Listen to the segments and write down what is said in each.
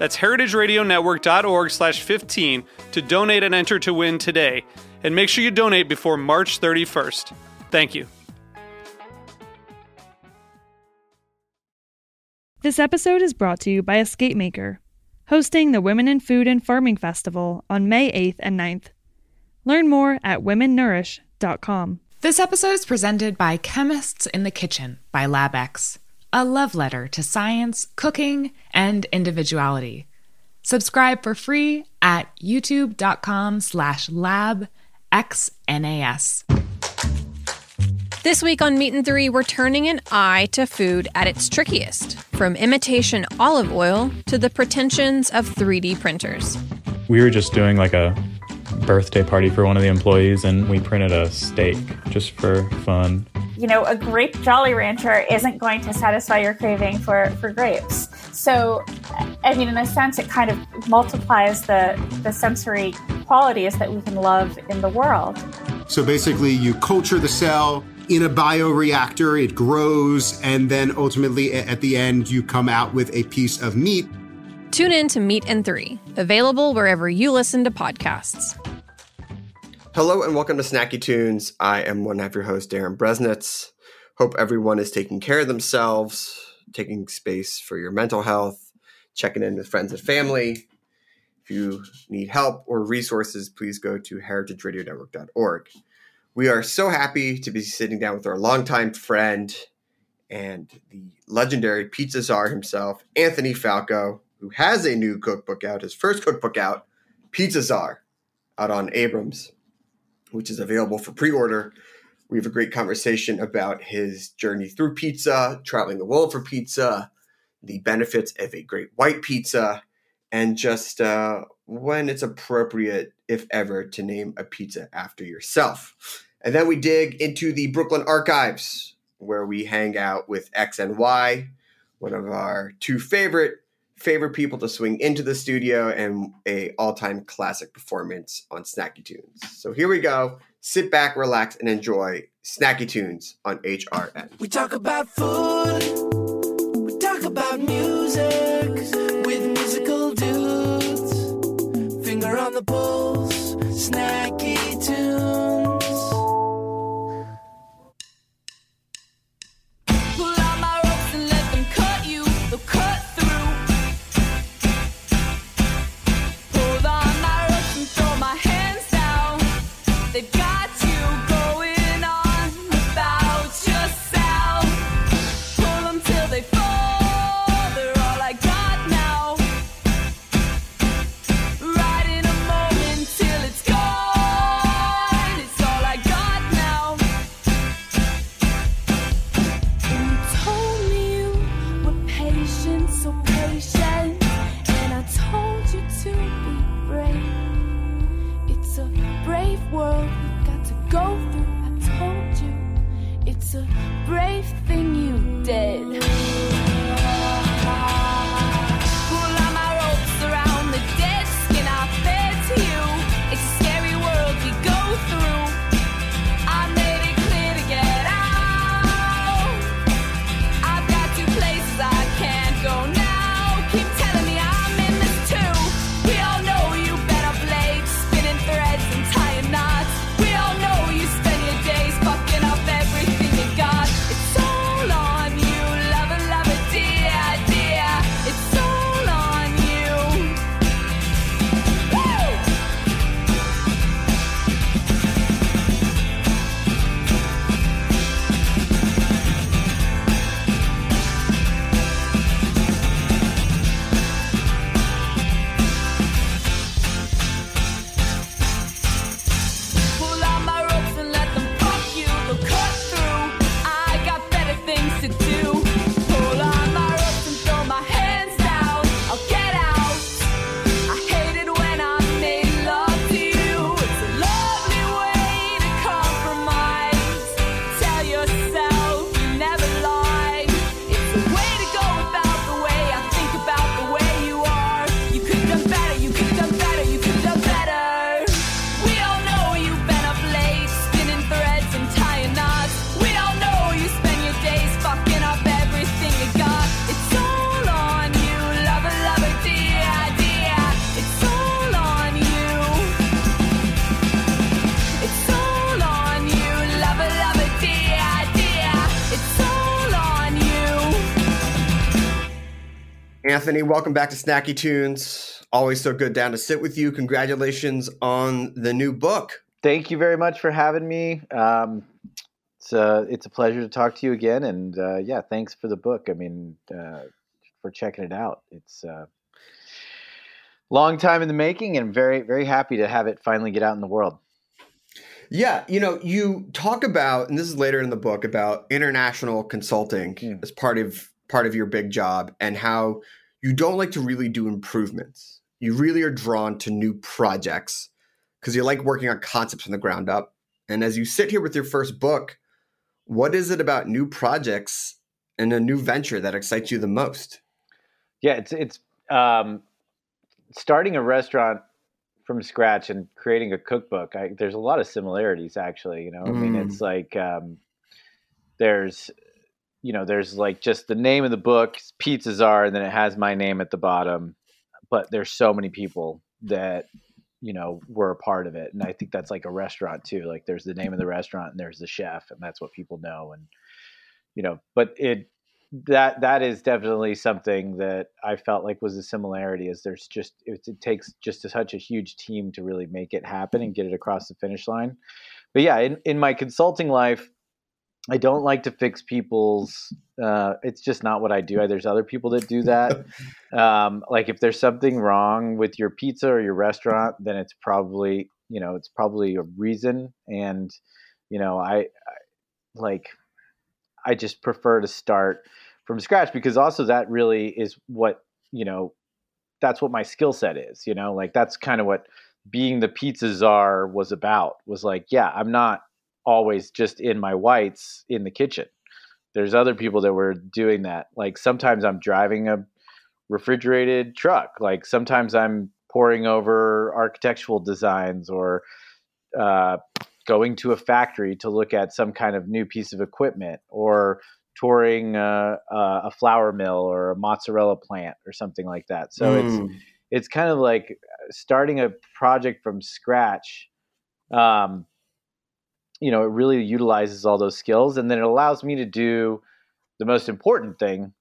That's heritageradionetwork.org slash 15 to donate and enter to win today. And make sure you donate before March 31st. Thank you. This episode is brought to you by Escape Maker, hosting the Women in Food and Farming Festival on May 8th and 9th. Learn more at womennourish.com. This episode is presented by Chemists in the Kitchen by LabX, a love letter to science, cooking, and individuality. Subscribe for free at youtube.com slash labxnas. This week on Meat and Three, we're turning an eye to food at its trickiest, from imitation olive oil to the pretensions of 3D printers. We were just doing like a birthday party for one of the employees and we printed a steak just for fun. You know, a grape Jolly Rancher isn't going to satisfy your craving for, for grapes. So, I mean, in a sense, it kind of multiplies the, the sensory qualities that we can love in the world. So basically, you culture the cell in a bioreactor, it grows, and then ultimately at the end, you come out with a piece of meat. Tune in to Meat and Three, available wherever you listen to podcasts. Hello and welcome to Snacky Tunes. I am one half your host, Darin Bresnitz. Hope everyone is taking care of themselves, taking space for your mental health, checking in with friends and family. If you need help or resources, please go to heritageradionetwork.org. We are so happy to be sitting down with our longtime friend and the legendary pizza czar himself, Anthony Falco, who has a new cookbook out, his first cookbook out, Pizza Czar, out on Abrams which is available for pre order. We have a great conversation about his journey through pizza, traveling the world for pizza, the benefits of a great white pizza, and just uh, when it's appropriate, if ever, to name a pizza after yourself. And then we dig into the Brooklyn archives, where we hang out with XNY, one of our two favorite favorite people to swing into the studio and a all-time classic performance on Snacky Tunes. So here we go. Sit back, relax, and enjoy Snacky Tunes on HRN. We talk about food. We talk about music with musical dudes. Finger on the pulse. Snacky Anthony, welcome back to Snacky Tunes. Always so good down to sit with you. Congratulations on the new book. Thank you very much for having me. Um, it's uh, it's a pleasure to talk to you again, and uh, yeah, thanks for the book. I mean, uh, for checking it out. It's uh, long time in the making, and very very happy to have it finally get out in the world. Yeah, you know, you talk about, and this is later in the book about international consulting Mm. as part of part of your big job, and how you don't like to really do improvements. You really are drawn to new projects because you like working on concepts from the ground up. And as you sit here with your first book, what is it about new projects and a new venture that excites you the most? Yeah, it's it's um, starting a restaurant from scratch and creating a cookbook. I, there's a lot of similarities, actually. You know, I mean, Mm. it's like um, there's you know there's like just the name of the book, Pizza Czar, and then it has my name at the bottom. But there's so many people that you know were a part of it, and I think that's like a restaurant too. Like there's the name of the restaurant and there's the chef, and that's what people know. And you know, but it that that is definitely something that I felt like was a similarity. Is there's just it, it takes just such a huge team to really make it happen and get it across the finish line. But yeah, in in my consulting life, I don't like to fix people's. Uh, it's just not what I do. There's other people that do that. um, like if there's something wrong with your pizza or your restaurant, then it's probably you know it's probably a reason. And you know I, I like I just prefer to start from scratch because also that really is what you know that's what my skill set is. You know, like that's kind of what being the pizza czar was about. Was like, yeah, I'm not always just in my whites in the kitchen. There's other people that were doing that. Like sometimes I'm driving a refrigerated truck. Like sometimes I'm pouring over architectural designs or uh, going to a factory to look at some kind of new piece of equipment or touring uh, uh, a flour mill or a mozzarella plant or something like that. So it's Mm. it's kind of like starting a project from scratch. Um, you know, it really utilizes all those skills, and then it allows me to do the most important thing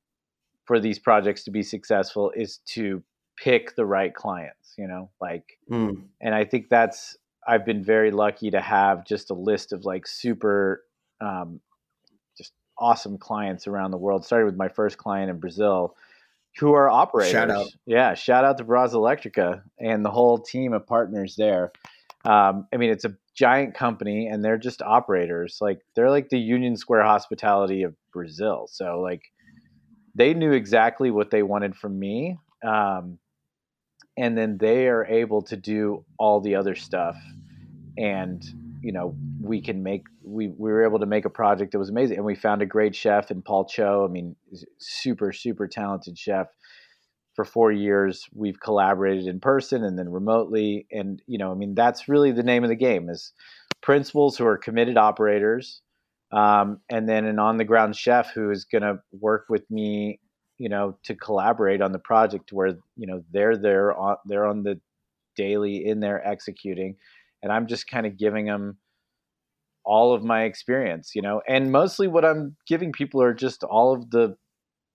for these projects to be successful is to pick the right clients. You know, like Mm. and I think that's I've been very lucky to have just a list of like super um, just awesome clients around the world. Started with my first client in Brazil, who are operators. Shout out. yeah! Shout out to Bráz Elettrica and the whole team of partners there. Um, I mean, it's a giant company, and they're just operators. Like they're like the Union Square hospitality of Brazil. So like they knew exactly what they wanted from me. Um, and then they are able to do all the other stuff and you know we can make we, we were able to make a project that was amazing and we found a great chef in paul cho i mean super super talented chef for four years we've collaborated in person and then remotely and you know i mean that's really the name of the game is principals who are committed operators um, and then an on the ground chef who is going to work with me you know to collaborate on the project where you know they're there on they're on the daily in there executing and i'm just kind of giving them all of my experience you know and mostly what i'm giving people are just all of the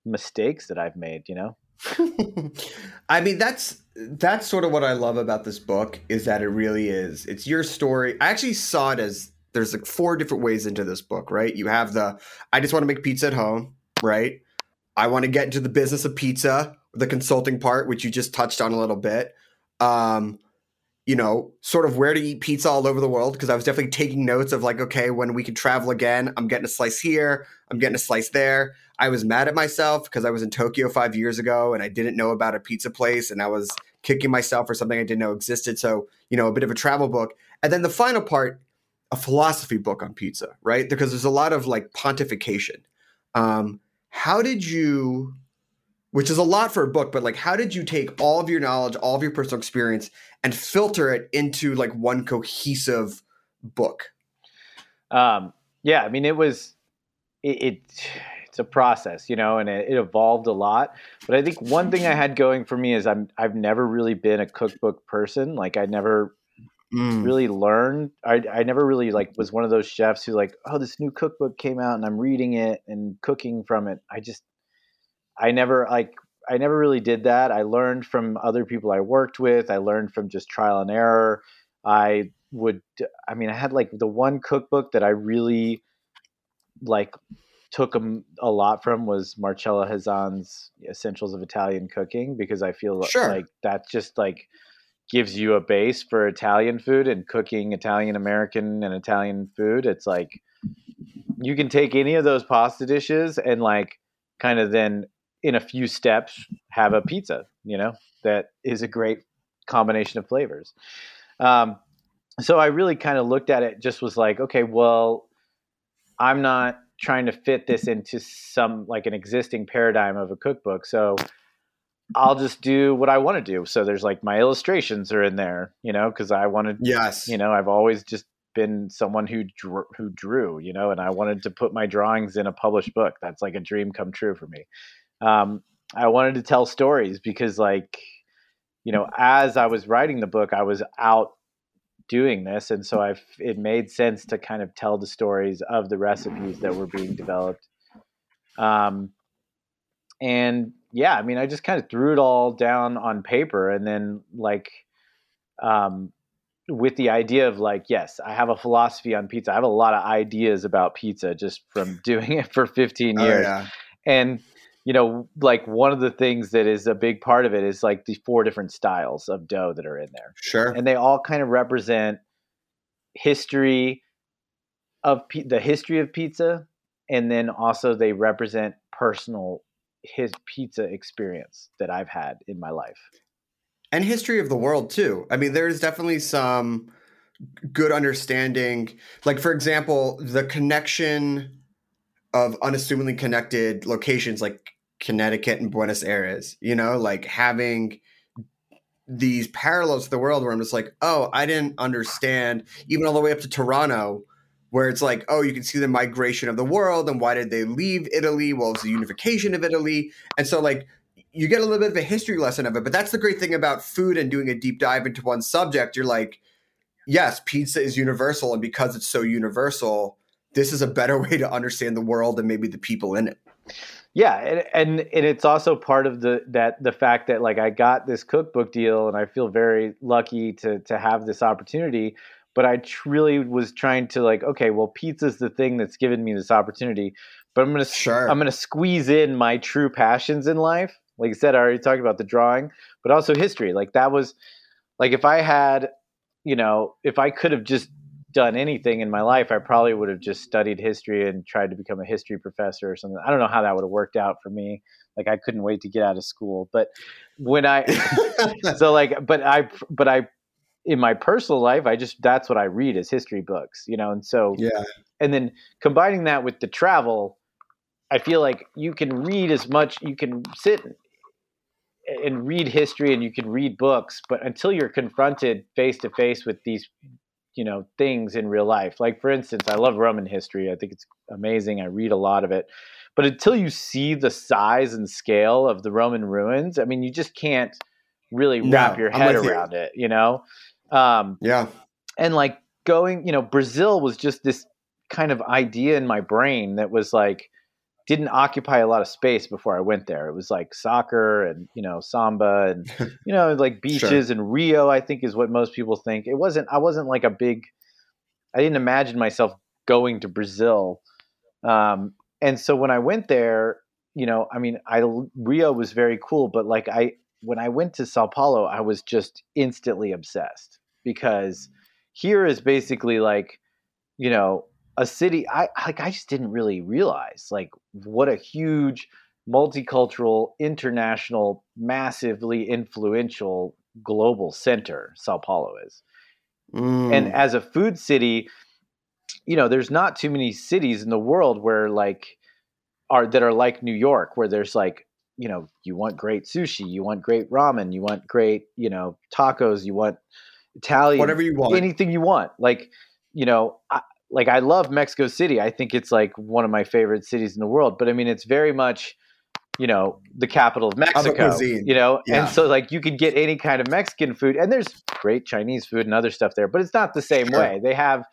mistakes that i've made you know I mean, that's that's sort of what I love about this book is that it really is. It's your story. I actually saw it as there's like four different ways into this book, right? You have the I just want to make pizza at home, right? I want to get into the business of pizza, the consulting part, which you just touched on a little bit. Um, you know, sort of where to eat pizza all over the world because I was definitely taking notes of like, okay, when we can travel again, I'm getting a slice here, I'm getting a slice there. I was mad at myself because I was in Tokyo five years ago and I didn't know about a pizza place and I was kicking myself for something I didn't know existed. So, you know, a bit of a travel book. And then the final part, a philosophy book on pizza, right? Because there's a lot of like pontification. Um, how did you, which is a lot for a book, but like, how did you take all of your knowledge, all of your personal experience, and filter it into like one cohesive book? Um, yeah, I mean, it was it, it it's a process, you know, and it, it evolved a lot. But I think one thing I had going for me is I'm I've never really been a cookbook person. Like I never Mm. really learned. I I never really like was one of those chefs who like, oh, this new cookbook came out and I'm reading it and cooking from it. I just I never like I never really did that. I learned from other people I worked with. I learned from just trial and error. I would, I mean, I had like the one cookbook that I really like took a, a lot from was Marcella Hazan's Essentials of Italian Cooking because I feel Sure. like that just like gives you a base for Italian food and cooking Italian American and Italian food. It's like you can take any of those pasta dishes and like kind of then in a few steps have a pizza, you know, that is a great combination of flavors. Um, so I really kind of looked at it, just was like, okay, well, I'm not trying to fit this into some like an existing paradigm of a cookbook. So I'll just do what I want to do. So there's like my illustrations are in there, you know, because I wanted, Yes. you know, I've always just been someone who drew, who drew, you know, and I wanted to put my drawings in a published book. That's like a dream come true for me. Um, I wanted to tell stories because, like, you know, as I was writing the book, I was out doing this, and so I it made sense to kind of tell the stories of the recipes that were being developed. Um, and yeah, I mean, I just kind of threw it all down on paper, and then like, um, with the idea of like, yes, I have a philosophy on pizza. I have a lot of ideas about pizza just from doing it for 15 Oh, years. yeah. And you know, like one of the things that is a big part of it is like the four different styles of dough that are in there. Sure. And they all kind of represent history of pi- the history of pizza and then also they represent personal his pizza experience that I've had in my life. and history of the world too. I mean, there's definitely some good understanding. Like, for example, the connection of unassumingly connected locations like Connecticut and Buenos Aires, you know, like having these parallels to the world where I'm just like, oh, I didn't understand, even all the way up to Toronto, where it's like, oh, you can see the migration of the world and why did they leave Italy? Well, it was the unification of Italy. And so, like, you get a little bit of a history lesson of it. But that's the great thing about food and doing a deep dive into one subject. You're like, yes, pizza is universal. And because it's so universal, this is a better way to understand the world and maybe the people in it. Yeah, and, and and it's also part of the that the fact that like I got this cookbook deal and I feel very lucky to to have this opportunity. But I truly was trying to like, okay, well, pizza's the thing that's given me this opportunity. But I'm gonna Sure. I'm gonna squeeze in my true passions in life. Like I said, I already talked about the drawing, but also history. Like that was like if I had, you know, if I could have just done anything in my life, I probably would have just studied history and tried to become a history professor or something. I don't know how that would have worked out for me. Like I couldn't wait to get out of school. But when I so like but I but I in my personal life, I just that's what I read is history books, you know, and so yeah. and then combining that with the travel, I feel like you can read as much you can sit and read history and you can read books, but until you're confronted face to face with these you know things in real life. Like for instance, I love Roman history. I think it's amazing. I read a lot of it. But until you see the size and scale of the Roman ruins, I mean, you just can't really No, wrap your head with you. around it, you know? Um, Yeah. and like going, you know, Brazil was just this kind of idea in my brain that was like didn't occupy a lot of space before I went there. It was like soccer and you know samba and you know like beaches and Rio. I think is what most people think. It wasn't. I wasn't like a big. I didn't imagine myself going to Brazil, um, and so when I went there, you know, I mean, I Rio was very cool, but like I when I went to Sao Paulo, I was just instantly obsessed because here is basically like, you know, a city. I like I just didn't really realize like what a huge multicultural, international, massively influential global center Sao Paulo is. Mm. And as a food city, you know, there's not too many cities in the world where like are that are like New York, where there's like, you know, you want great sushi, you want great ramen, you want great, you know, tacos, you want Italian, Whatever you want. anything you want. Like, you know, I, like I love Mexico City. I think it's like one of my favorite cities in the world. But I mean, it's very much, you know, the capital of Mexico. You know, Yeah. and so like you could get any kind of Mexican food, and there's great Chinese food and other stuff there, but it's not the same Sure. way. They have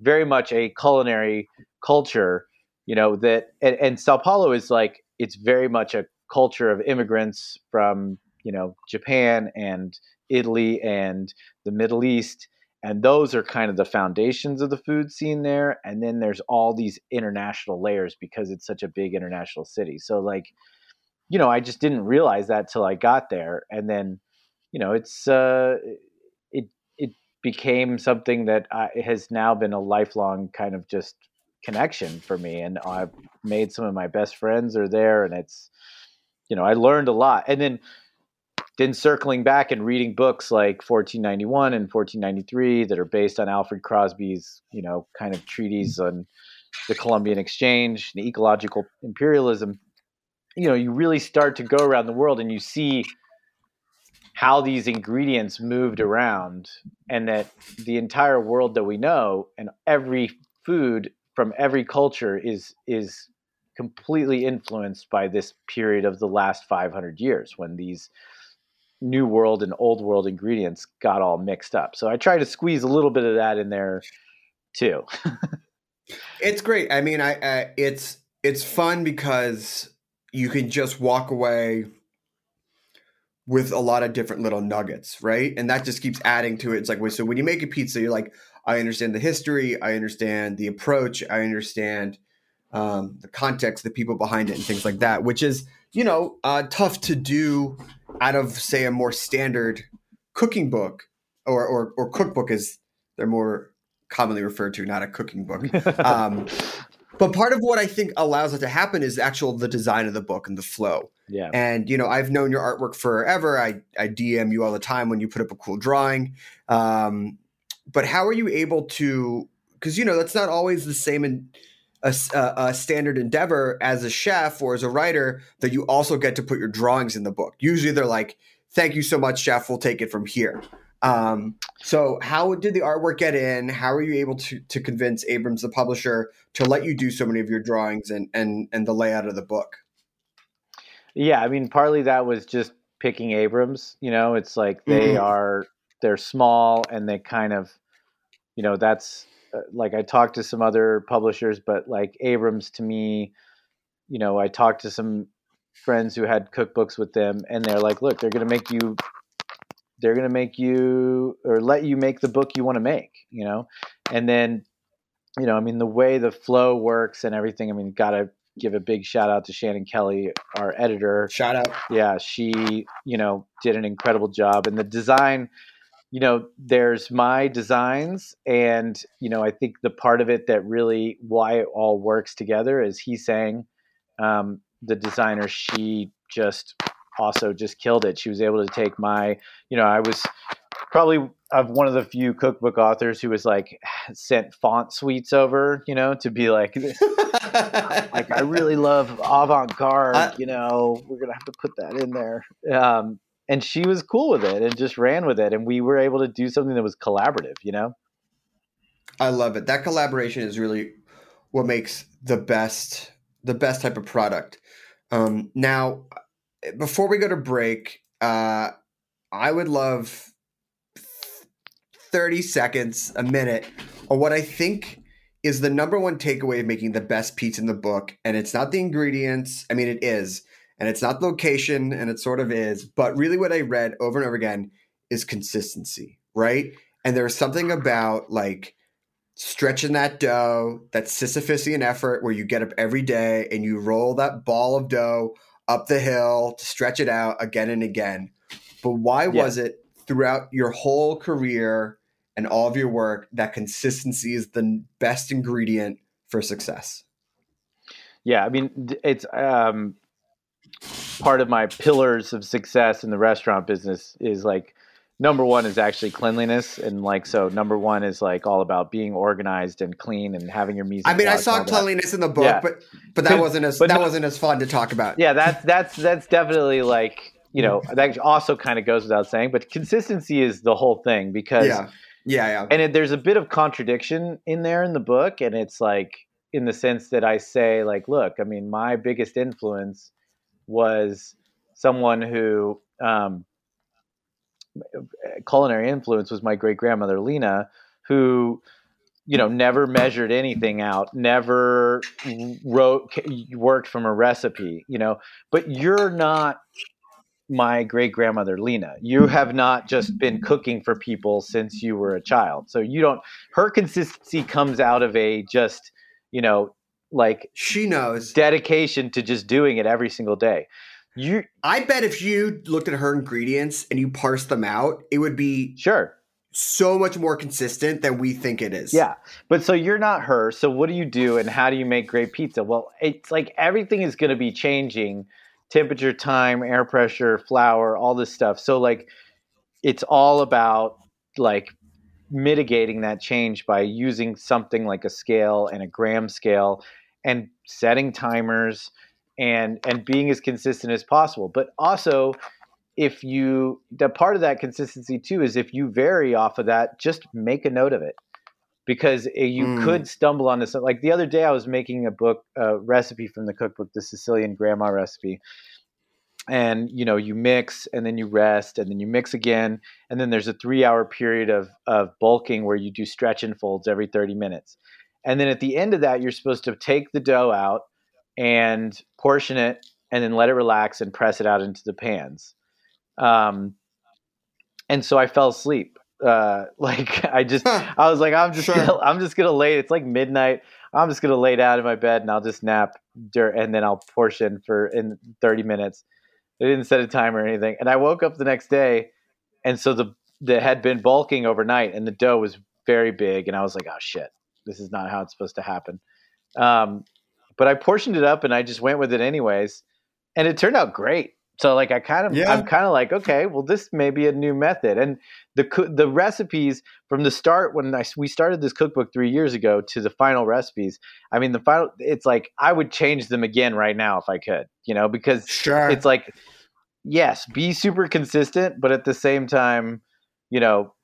very much a culinary culture, you know, that and, and Sao Paulo is like it's very much a culture of immigrants from you know Japan and Italy and the Middle East and those are kind of the foundations of the food scene there and then there's all these international layers because it's such a big international city. So like you know i just didn't realize that till i got there and then you know it's uh it it became something that I, has now been a lifelong kind of just connection for me and i've made some of my best friends are there and it's you know i learned a lot. And then then circling back and reading books like 1491 and 1493 that are based on Alfred Crosby's, you know, kind of treatise on the Columbian Exchange and ecological imperialism, you know, you really start to go around the world and you see how these ingredients moved around and that the entire world that we know and every food from every culture is is completely influenced by this period of the last 500 years when these new world and old world ingredients got all mixed up. So I try to squeeze a little bit of that in there too. it's great. I mean, I, I it's it's fun because you can just walk away with a lot of different little nuggets, right? And that just keeps adding to it. It's like, so when you make a pizza, you're like, I understand the history, I understand the approach, I understand um, the context, the people behind it, and things like that, which is, you know, uh, tough to do out of say a more standard cooking book or or, or cookbook as they're more commonly referred to, not a cooking book. Um, but part of what I think allows it to happen is actual the design of the book and the flow. Yeah. And you know, I've known your artwork forever. I I DM you all the time when you put up a cool drawing. Um, but how are you able to? Because you know that's not always the same in a, a, standard endeavor as a chef or as a writer that you also get to put your drawings in the book. Usually they're like, thank you so much, chef. We'll take it from here. Um, so how did the artwork get in? How are you able to, to convince Abrams, the publisher, to let you do so many of your drawings and, and, and the layout of the book? Yeah. I mean, partly that was just picking Abrams, you know, it's like they mm-hmm. are, they're small and they kind of, you know, that's, Uh, like I talked to some other publishers, but like Abrams to me, you know, I talked to some friends who had cookbooks with them and they're like, look, they're going to make you they're going to make you or let you make the book you want to make, you know? And then you know, I mean the way the flow works and everything, I mean, got to give a big shout out to Shannon Kelly, our editor. Shout out. Yeah, she, you know, did an incredible job and the design you know, there's my designs, and you know, I think the part of it that really why it all works together is Heesang, um, the designer, she just also just killed it. She was able to take my, you know, I was probably of one of the few cookbook authors who was like sent font suites over, you know, to be like, like I really love avant garde, you know, we're gonna have to put that in there. Um, and she was cool with it and just ran with it and we were able to do something that was collaborative you know? I love it. That collaboration is really what makes the best the best type of product. Um, now before we go to break uh, i would love 30 seconds a minute on what i think is the number one takeaway of making the best pizza in the book and it's not the ingredients. I mean it is and it's not location and it sort of is but really what i read over and over again is consistency right? And there's something about like stretching that dough that sisyphusian effort where you get up every day and you roll that ball of dough up the hill to stretch it out again and again. But why yeah. was it throughout your whole career and all of your work that consistency is the best ingredient for success? Yeah i mean it's um part of my pillars of success in the restaurant business is like number one is actually cleanliness and like so number one is like all about being organized and clean and having your music i mean i saw cleanliness in the book yeah. but but that wasn't as that no, wasn't as fun to talk about yeah that's that's that's definitely like you know that also kind of goes without saying but consistency is the whole thing because yeah yeah, yeah. and it, there's a bit of contradiction in there in the book and it's like in the sense that i say like look i mean my biggest influence was someone who um, culinary influence was my great grandmother Lena, who you know, never measured anything out, never wrote, worked from a recipe, you know, but you're not my great grandmother Lena. You have not just been cooking for people since you were a child. So you don't, her consistency comes out of a just, you know, like she knows dedication to just doing it every single day. You, I bet if you looked at her ingredients and you parsed them out, it would be sure so much more consistent than we think it is. Yeah. But so you're not her. So what do you do and how do you make great pizza? Well, it's like everything is going to be changing temperature, time, air pressure, flour, all this stuff. So like it's all about like mitigating that change by using something like a scale and a gram scale and setting timers and and being as consistent as possible. But also if you the part of that consistency too is if you vary off of that, just make a note of it because you mm. could stumble on this. Like the other day, I was making a book a recipe from the cookbook, the Sicilian Grandma recipe. And you know, you mix and then you rest and then you mix again, and then there's a three-hour period of of bulking where you do stretch and folds every 30 minutes. And then at the end of that, you're supposed to take the dough out and portion it, and then let it relax and press it out into the pans. Um, and so I fell asleep. Uh, like I just, I was like, I'm just, sure. gonna, I'm just gonna lay. It's like midnight. I'm just gonna lay down in my bed and I'll just nap, dirt and then I'll portion for in 30 minutes. I didn't set a time or anything, and I woke up the next day, and so the the had been bulking overnight, and the dough was very big, and I was like, oh shit, this is not how it's supposed to happen. Um, but I portioned it up, and I just went with it anyways, and it turned out great. So like I kind of yeah. I'm kind of like okay, well this may be a new method. And the the recipes from the start when I, we started this cookbook 3 years ago to the final recipes, I mean the final it's like I would change them again right now if I could, you know, because sure. it's like yes, be super consistent, but at the same time, you know,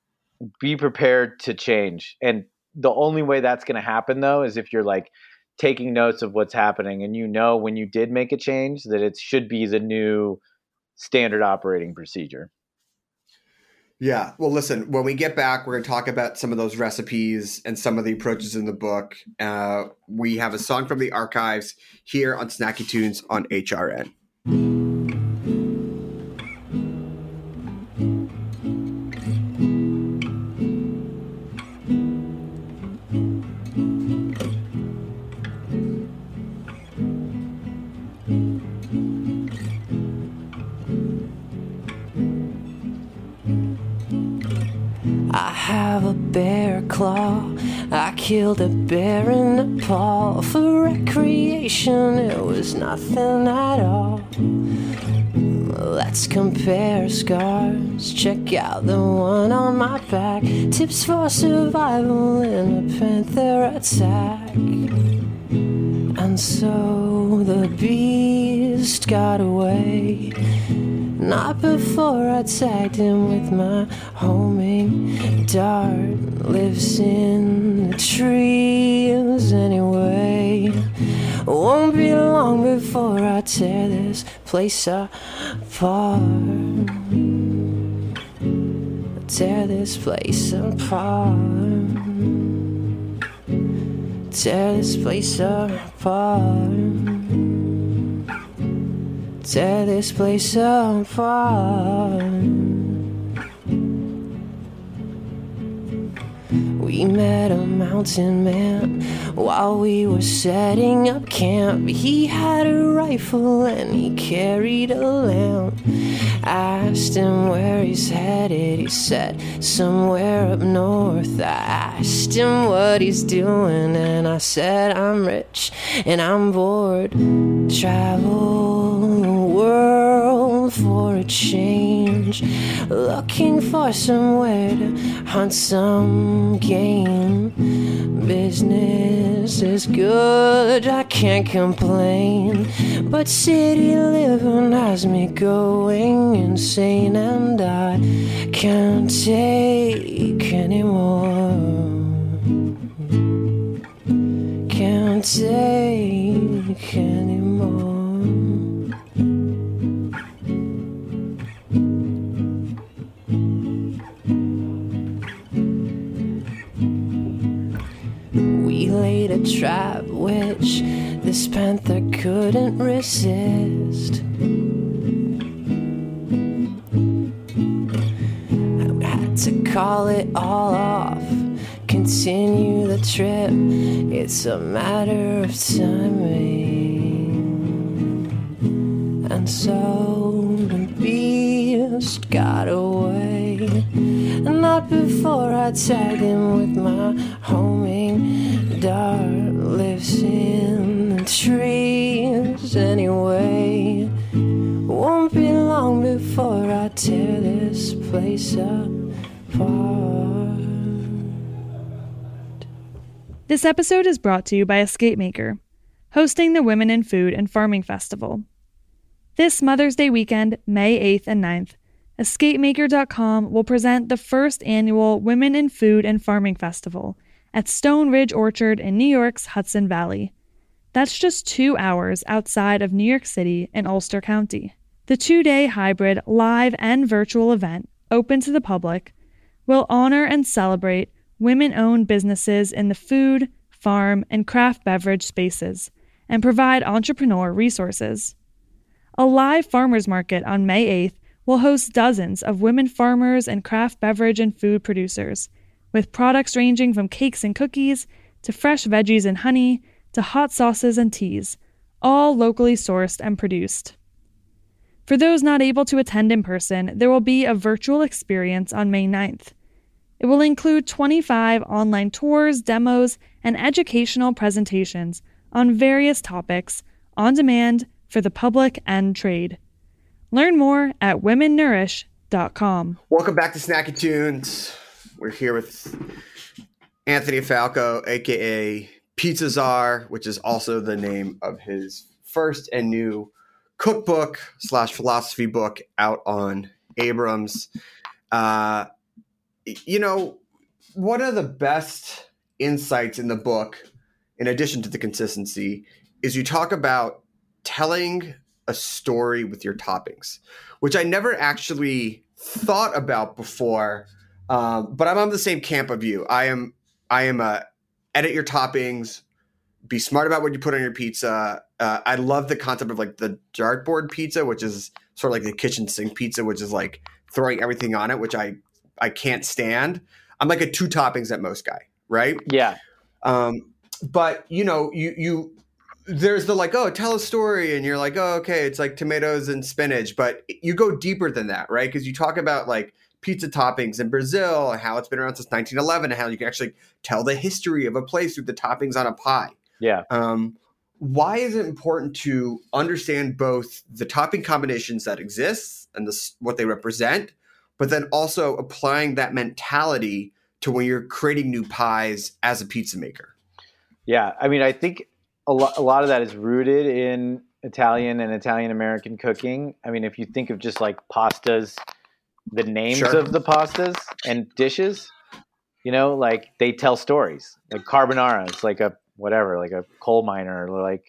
be prepared to change. And the only way that's going to happen though is if you're like taking notes of what's happening and you know when you did make a change that it should be the new standard operating procedure. Yeah. Well, listen, when we get back, we're going to talk about some of those recipes and some of the approaches in the book. Uh, we have a song from the archives here on Snacky Tunes on HRN. Killed a bear in Nepal for recreation. It was nothing at all. Let's compare scars. Check out the one on my back. Tips for survival in a panther attack. And so the beast got away. Not before I tagged him with my homing dart. Lives in the trees anyway. Won't be long before I tear this place apart. Tear this place apart. Tear this place apart tear this place apart. We met a mountain man while we were setting up camp. He had a rifle and he carried a lamp. I asked him where he's headed. He said, Somewhere up north. I asked him what he's doing, and I said, I'm rich and I'm bored. Travel world for a change. Looking for somewhere to hunt some game. Business is good, I can't complain. But city living has me going insane, and I can't take anymore. Can't take anymore. Trap which this panther couldn't resist. I had to call it all off, continue the trip. It's a matter of timing. And so the beast got away. Not before I tagged him with my homing dart. Lives in the trees anyway. Won't be long before I tear this place apart. This episode is brought to you by Escape Maker, hosting the Women in Food and Farming Festival. This Mother's Day weekend, May 8th and 9th, EscapeMaker.com will present the first annual Women in Food and Farming Festival at Stone Ridge Orchard in New York's Hudson Valley. That's just two hours outside of New York City in Ulster County. The two day hybrid live and virtual event, open to the public, will honor and celebrate women owned businesses in the food, farm, and craft beverage spaces and provide entrepreneur resources. A live farmers market on May 8th will host dozens of women farmers and craft beverage and food producers, with products ranging from cakes and cookies to fresh veggies and honey to hot sauces and teas, all locally sourced and produced. For those not able to attend in person, there will be a virtual experience on May 9th. It will include 25 online tours, demos, and educational presentations on various topics on demand for the public and trade. Learn more at womennourish.com. Welcome back to Snacky Tunes. We're here with Anthony Falco, aka Pizza Czar, which is also the name of his first and new cookbook slash philosophy book out on Abrams. Uh, you know, one of the best insights in the book, in addition to the consistency, is you talk about telling a story with your toppings, which I never actually thought about before. Um, but I'm on the same camp of you. I am I am a edit your toppings, be smart about what you put on your pizza. Uh, I love the concept of like the dartboard pizza, which is sort of like the kitchen sink pizza, which is like throwing everything on it, which I I can't stand. I'm like a two toppings at most guy, right? Yeah. Um, but you know, you you there's the like, oh, tell a story, and you're like, oh, okay, it's like tomatoes and spinach, but you go deeper than that, right? Because you talk about like pizza toppings in Brazil and how it's been around since 1911, and how you can actually tell the history of a place with the toppings on a pie. Yeah. Um, why is it important to understand both the topping combinations that exist and the, what they represent, but then also applying that mentality to when you're creating new pies as a pizza maker? Yeah, I mean, I think a, lo- a lot of that is rooted in Italian and Italian American cooking. I mean, if you think of just like pastas, the names Sure. of the pastas and dishes, you know, like they tell stories. Like carbonara, it's like a whatever, like a coal miner, or like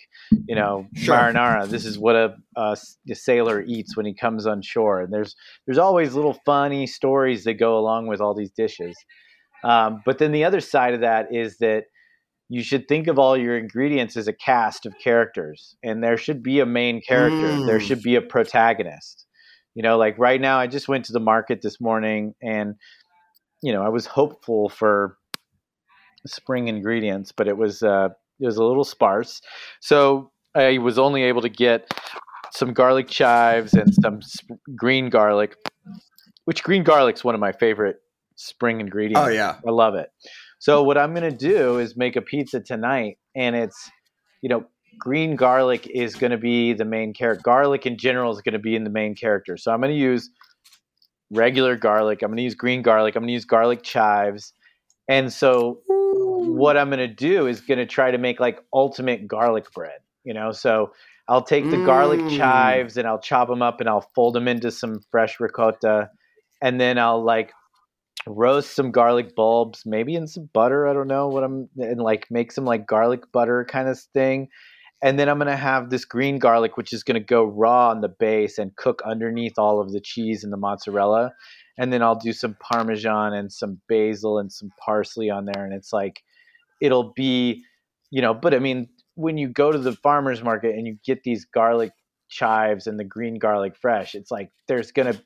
you know, Sure. marinara. This is what a sailor eats when he comes on shore. And there's there's always little funny stories that go along with all these dishes. Um, but then the other side of that is that you should think of all your ingredients as a cast of characters and there should be a main character there Mm. should be a protagonist you know like right now i just went to the market this morning and you know i was hopeful for spring ingredients but it was uh it was a little sparse so i was only able to get some garlic chives and some sp- green garlic which green garlic's one of my favorite spring ingredients Oh yeah, I love it. So what I'm gonna do is make a pizza tonight, and it's, you know, green garlic is gonna be the main character. Garlic in general is gonna be in the main character. So I'm gonna use regular garlic. I'm gonna use green garlic. I'm gonna use garlic chives, and so what I'm gonna do is gonna try to make like ultimate garlic bread. You know, so I'll take the garlic Mm. chives and I'll chop them up and I'll fold them into some fresh ricotta, and then I'll like roast some garlic bulbs, maybe in some butter. I don't know what I'm and like make some like garlic butter kind of thing. And then I'm gonna have this green garlic, which is gonna go raw on the base and cook underneath all of the cheese and the mozzarella. And then I'll do some parmesan and some basil and some parsley on there, and it's like it'll be you know, but I mean, when you go to the farmer's market and you get these garlic chives and the green garlic fresh, it's like there's to,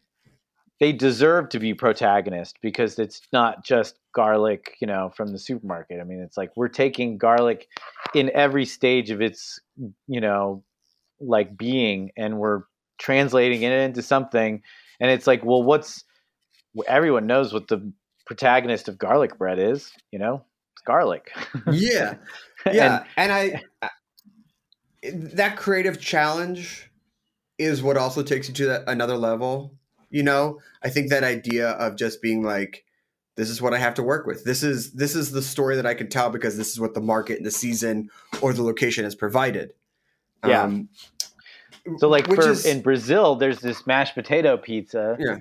they deserve to be protagonist because it's not just garlic, you know, from the supermarket. I mean, it's like we're taking garlic in every stage of its, you know, like being and we're translating it into something. And it's like, well, what's, everyone knows what the protagonist of garlic bread is, you know, it's garlic. yeah. Yeah. and, and I, I, that creative challenge is what also takes you to that, another level. You know, I think that idea of just being like, this is what I have to work with. This is this is the story that I can tell because this is what the market and the season or the location has provided. Yeah. Um, so like for is, in Brazil, there's this mashed potato pizza. Yeah.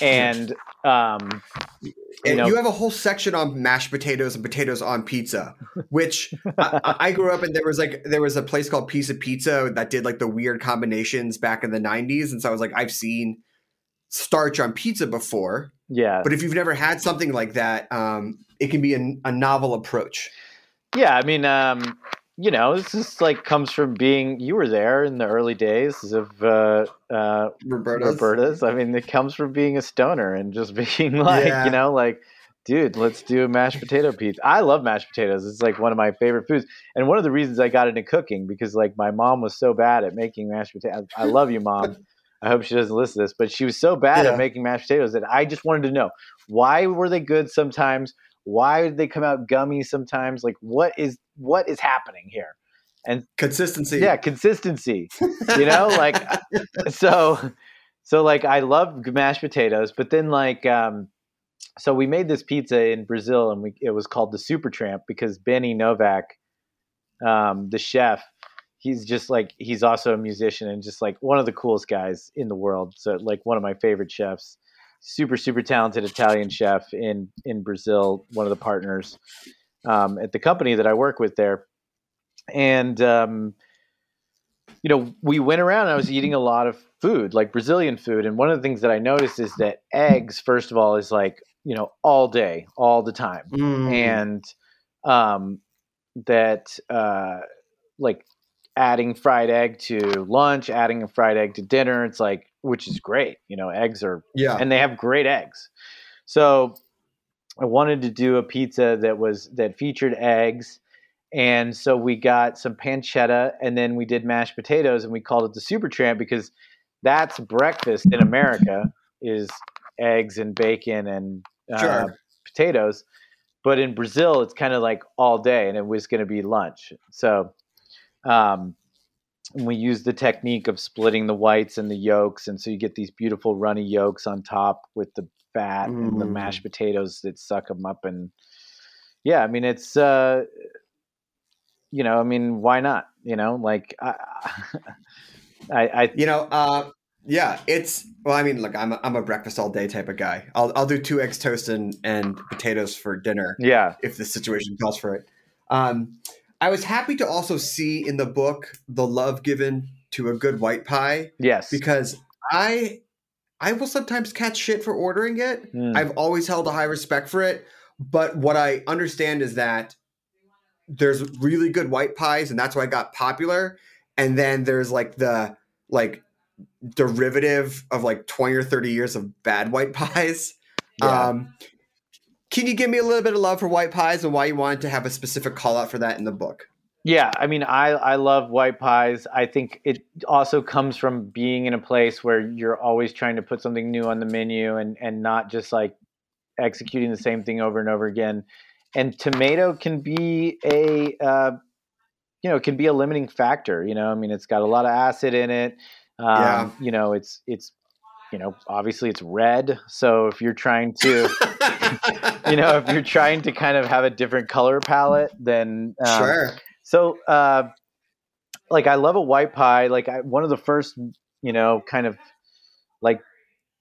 And um you, and know, you have a whole section on mashed potatoes and potatoes on pizza, which I, I, grew up and there was like there was a place called Piece of Pizza that did like the weird combinations back in the '90s, and so I was like, I've seen starch on pizza before, yeah. But if you've never had something like that, um, it can be a, a novel approach. Yeah, I mean, um, you know, this is like comes from being you were there in the early days of uh, uh, Roberta's. Roberta's. I mean, it comes from being a stoner and just being like, yeah. you know, like, dude, let's do a mashed potato pizza. I love mashed potatoes. It's like one of my favorite foods, and one of the reasons I got into cooking because like my mom was so bad at making mashed potatoes. I love you, mom. I hope she doesn't listen to this, but she was so bad yeah. at making mashed potatoes that I just wanted to know why were they good sometimes? Why did they come out gummy sometimes? Like what is what is happening here? And consistency. Yeah, consistency. you know, like so so like I love mashed potatoes, but then like um so we made this pizza in Brazil and we it was called the Super Tramp because Benny Novak um the chef he's just like he's also a musician and just like one of the coolest guys in the world. So like one of my favorite chefs, super super talented Italian chef in in Brazil, one of the partners um, at the company that I work with there, and um, you know we went around. I was eating a lot of food, like Brazilian food, and one of the things that I noticed is that eggs, first of all, is like you know all day, all the time, mm. and um, that uh, like adding fried egg to lunch, adding a fried egg to dinner. It's like, which is great. You know, eggs are, yeah, and they have great eggs. So I wanted to do a pizza that was, that featured eggs. And so we got some pancetta and then we did mashed potatoes and we called it the Super Tramp because that's breakfast in America is eggs and bacon and uh, sure. potatoes. But in Brazil, it's kind of like all day and it was going to be lunch. So um, we use the technique of splitting the whites and the yolks, and so you get these beautiful runny yolks on top with the fat mm. and the mashed mm. potatoes that suck them up. And yeah, I mean it's uh, you know, I mean, why not? You know, like I, I, I you know, uh, yeah, it's well. I mean, look, I'm a, I'm a breakfast all day type of guy. I'll I'll do two eggs toast and and potatoes for dinner. Yeah, if the situation calls for it. Um, I was happy to also see in the book the love given to a good white pie. Yes. Because I I will sometimes catch shit for ordering it. Mm. I've always held a high respect for it, but what I understand is that there's really good white pies and that's why it got popular and then there's like the like derivative of like 20 or 30 years of bad white pies. Yeah. Um can you give me a little bit of love for white pies and why you wanted to have a specific call out for that in the book? Yeah, I mean, I I love white pies. I think it also comes from being in a place where you're always trying to put something new on the menu and and not just like executing the same thing over and over again. And tomato can be a uh, you know, it can be a limiting factor. You know, I mean, it's got a lot of acid in it. Um, yeah. You know, it's it's you know, obviously it's red. So if you're trying to, you know, if you're trying to kind of have a different color palette, then um, sure. So, uh, like, I love a white pie. Like, I, one of the first, you know, kind of like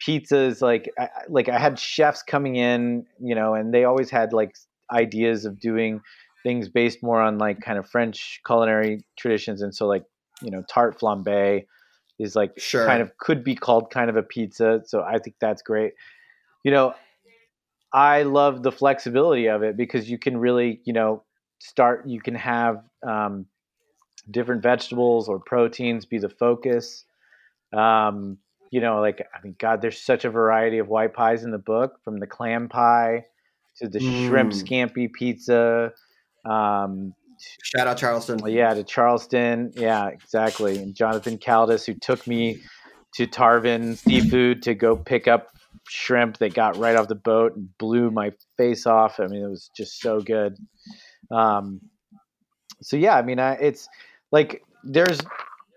pizzas. Like, I, like I had chefs coming in, you know, and they always had like ideas of doing things based more on like kind of French culinary traditions, and so like, you know, tart flambe is like sure. kind of could be called kind of a pizza. So I think that's great. You know, I love the flexibility of it because you can really, you know, start. You can have um, different vegetables or proteins be the focus. Um, you know, like I mean, God, there's such a variety of white pies in the book, from the clam pie to the shrimp Mm. scampi pizza. Um, Shout out Charleston. well, yeah, to Charleston. Yeah, exactly. And Jonathan Caldas, who took me to Tarvin Seafood to go pick up shrimp that got right off the boat and blew my face off. I mean, it was just so good. Um, so yeah, I mean, I, it's like there's,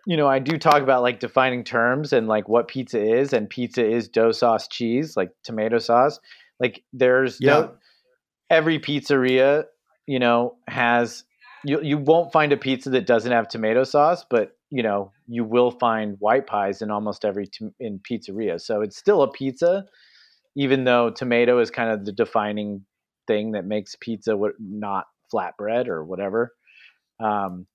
you know, I do talk about like defining terms and like what pizza is, and pizza is dough sauce cheese, like tomato sauce. Like there's Yeah. no every pizzeria, you know, has you you won't find a pizza that doesn't have tomato sauce, but you know, you will find white pies in almost every in pizzeria. So it's still a pizza, even though tomato is kind of the defining thing that makes pizza what not flatbread or whatever. Um,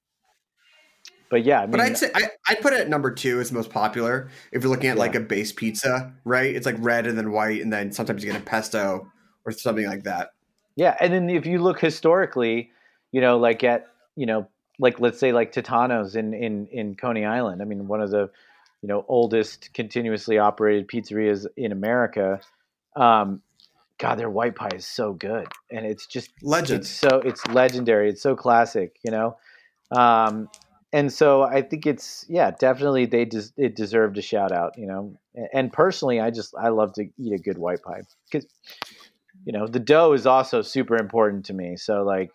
but yeah, I mean, But I'd say I, I'd put it at number two as most popular. If you're looking at like a base pizza, right? It's like red and then white, and then sometimes you get a pesto or something like that. Yeah, and then if you look historically, you know, like at you know, like let's say like Totonno's in in in Coney Island. I mean, one of the you know oldest continuously operated pizzerias in America. Um, God, their white pie is so good, and it's just Legend. It's so it's legendary. It's so classic, you know. Um, and so I think it's yeah, definitely they des- it deserved a shout out, you know. And- And personally, I just I love to eat a good white pie because you know the dough is also super important to me. So like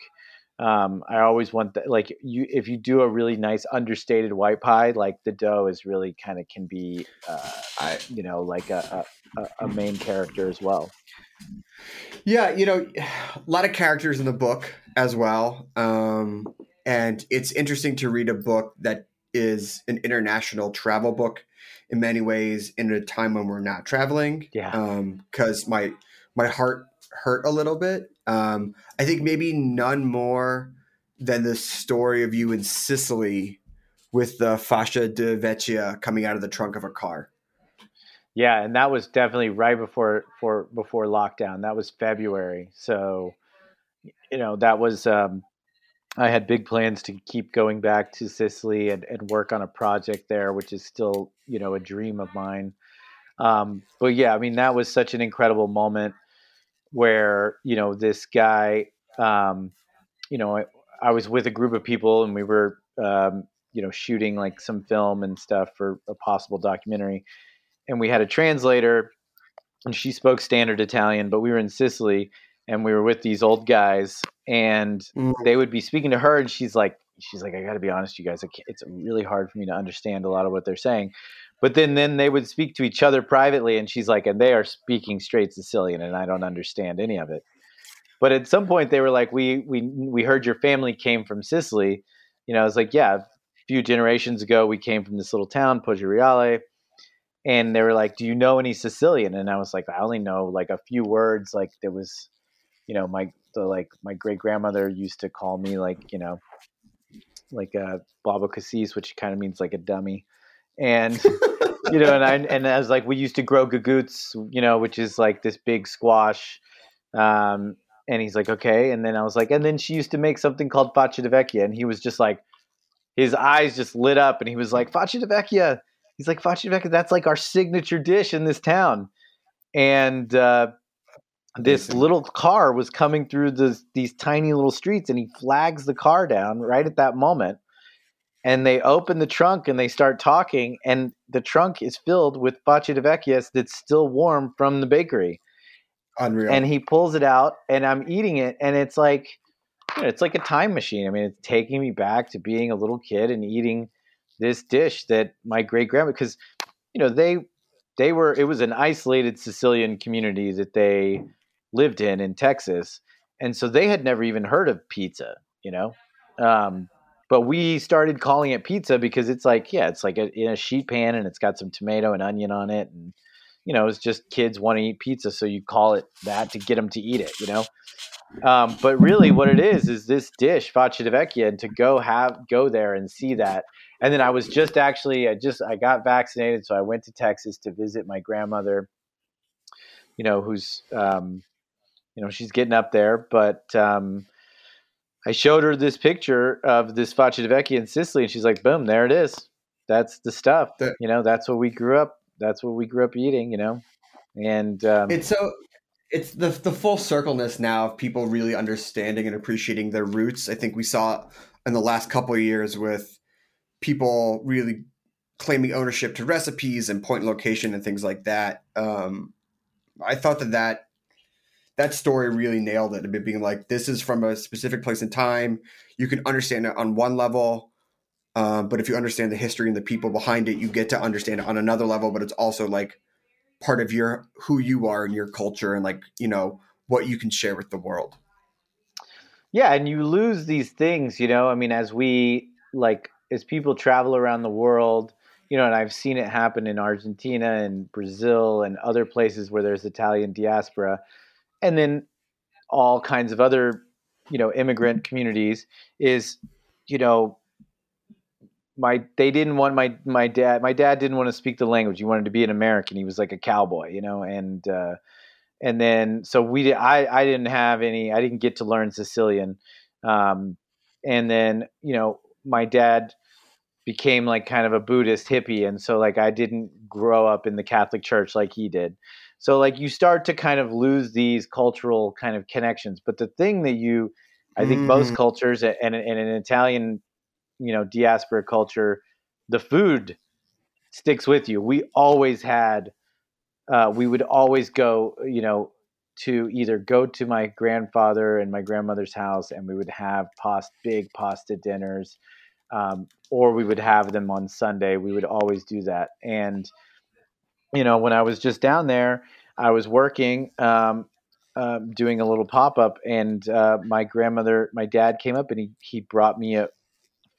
um, I always want that like you if you do a really nice understated white pie, like the dough is really kind of can be uh, I, you know like a, a, a- main character as well. Yeah, you know, a lot of characters in the book as well. Um, and it's interesting to read a book that is an international travel book in many ways in a time when we're not traveling. Yeah. Because my my heart hurt a little bit. Um, I think maybe none more than the story of you in Sicily with the faccia di vecchia coming out of the trunk of a car. Yeah, and that was definitely right before for before lockdown. That was February. So, you know, that was um I had big plans to keep going back to Sicily and, and work on a project there, which is still, you know, a dream of mine. Um, but yeah, I mean, that was such an incredible moment where, you know, this guy, um, you know, I, I was with a group of people and we were, um, you know, shooting like some film and stuff for a possible documentary and we had a translator and she spoke standard Italian, but we were in Sicily and we were with these old guys and they would be speaking to her and she's like she's like I got to be honest you guys I can't- it's really hard for me to understand a lot of what they're saying. But then then they would speak to each other privately and she's like and they are speaking straight Sicilian and I don't understand any of it. But at some point they were like we we we heard your family came from Sicily. You know, I was like yeah, a few generations ago we came from this little town Poggioreale and they were like, "Do you know any Sicilian?" And I was like, "I only know like a few words. Like there was, you know, my the like my great grandmother used to call me like you know, like a baba cassis, which kind of means like a dummy, and you know, and I and I was like, we used to grow gagoots, you know, which is like this big squash." Um, and he's like, "Okay," and then I was like, and then she used to make something called faccia di vecchia, and he was just like, his eyes just lit up, and he was like, "Faccia di vecchia." he's like faccia di vecchia that's like our signature dish in this town and uh, this little car was coming through this, these tiny little streets and he flags the car down right at that moment and they open the trunk and they start talking and the trunk is filled with faccia di vecchias that's still warm from the bakery. Unreal. and he pulls it out and i'm eating it and it's like you know, it's like a time machine. I mean it's taking me back to being a little kid and eating this dish that my great grandma because you know they they were it was an isolated sicilian community that they lived in in texas. And so they had never even heard of pizza you know? Um, but we started calling it pizza because it's like yeah it's like a, in a sheet pan and it's got some tomato and onion on it and you know it's just kids want to eat pizza so you call it that to get them to eat it you know? Um, but really what it is is this dish faccia di vecchia and to go have go there and see that. And then i was just actually i just i got vaccinated so i went to texas to visit my grandmother you know who's um, you know she's getting up there but um, I showed her this picture of this faccia di vecchia in Sicily, and she's like, "Boom, there it is. That's the stuff. That- you know, that's what we grew up. That's what we grew up eating. You know." And um, It's so it's the the full circleness now of people really understanding and appreciating their roots. I think we saw in the last couple of years with people really claiming ownership to recipes and point location and things like that. Um, I thought that that that story really nailed it. It being like this is from a specific place in time. You can understand it on one level, um, but if you understand the history and the people behind it, you get to understand it on another level. But it's also like part of your who you are and your culture and like you know what you can share with the world. Yeah, and you lose these things, you know. I mean, as we like as people travel around the world, you know, and I've seen it happen in Argentina and Brazil and other places where there's Italian diaspora, and then all kinds of other, you know, immigrant communities is, you know, my they didn't want my my dad my dad didn't want to speak the language. He wanted to be an American. He was like a cowboy, you know, and uh and then so we I I didn't have any I didn't get to learn Sicilian. Um and then, you know, my dad became like kind of a Buddhist hippie and so like I didn't grow up in the Catholic Church like he did. So like you start to kind of lose these cultural kind of connections. But the thing that you I think most Mhm. cultures and, and an Italian, you know, diaspora culture, the food sticks with you. We always had uh, we would always go, you know, to either go to my grandfather and my grandmother's house, and we would have past big pasta dinners, um, or we would have them on Sunday. We would always do that, and you know, when I was just down there, I was working, um, um, doing a little pop up, and uh, my grandmother, my dad came up and he he brought me a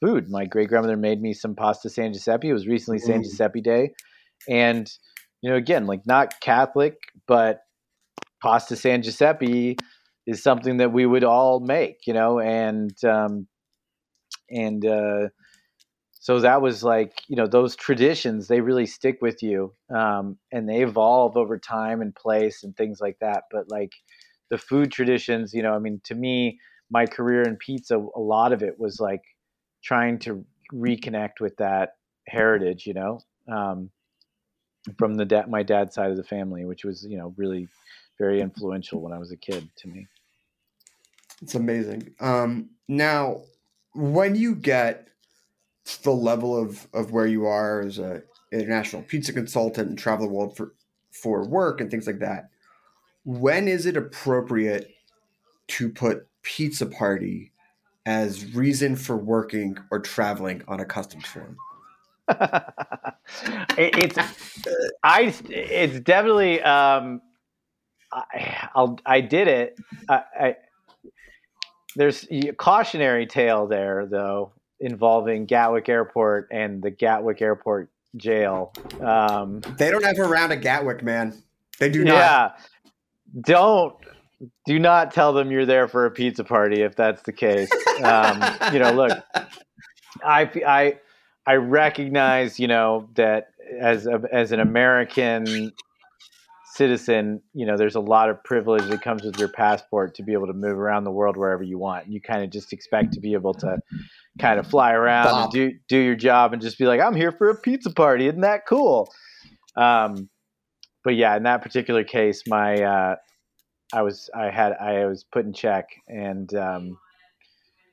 food. My great grandmother made me some pasta San Giuseppe. It was recently San Giuseppe Day, and you know, again, like not Catholic, but pasta San Giuseppe is something that we would all make, you know, and um, and uh, so that was like you know those traditions they really stick with you um, and they evolve over time and place and things like that but like the food traditions you know i mean to me my career in pizza a lot of it was like trying to reconnect with that heritage you know um, from the da- my dad's side of the family which was you know really very influential when i was a kid to me It's amazing. Um, now, when you get the level of, of where you are as a international pizza consultant and travel the world for for work and things like that, when is it appropriate to put pizza party as reason for working or traveling on a customs form? it, it's I it's definitely um I I'll, I did it I, I there's a cautionary tale there though involving Gatwick Airport and the Gatwick Airport jail um They don't have a round at Gatwick, man. They do not. yeah don't do not tell them you're there for a pizza party if that's the case um you know look I I I recognize, you know, that as a, as an American citizen, you know, there's a lot of privilege that comes with your passport to be able to move around the world wherever you want. You kind of just expect to be able to kind of fly around and do do your job and just be like, I'm here for a pizza party. Isn't that cool? Um, but yeah, in that particular case, my uh, I was I had I was put in check, and um,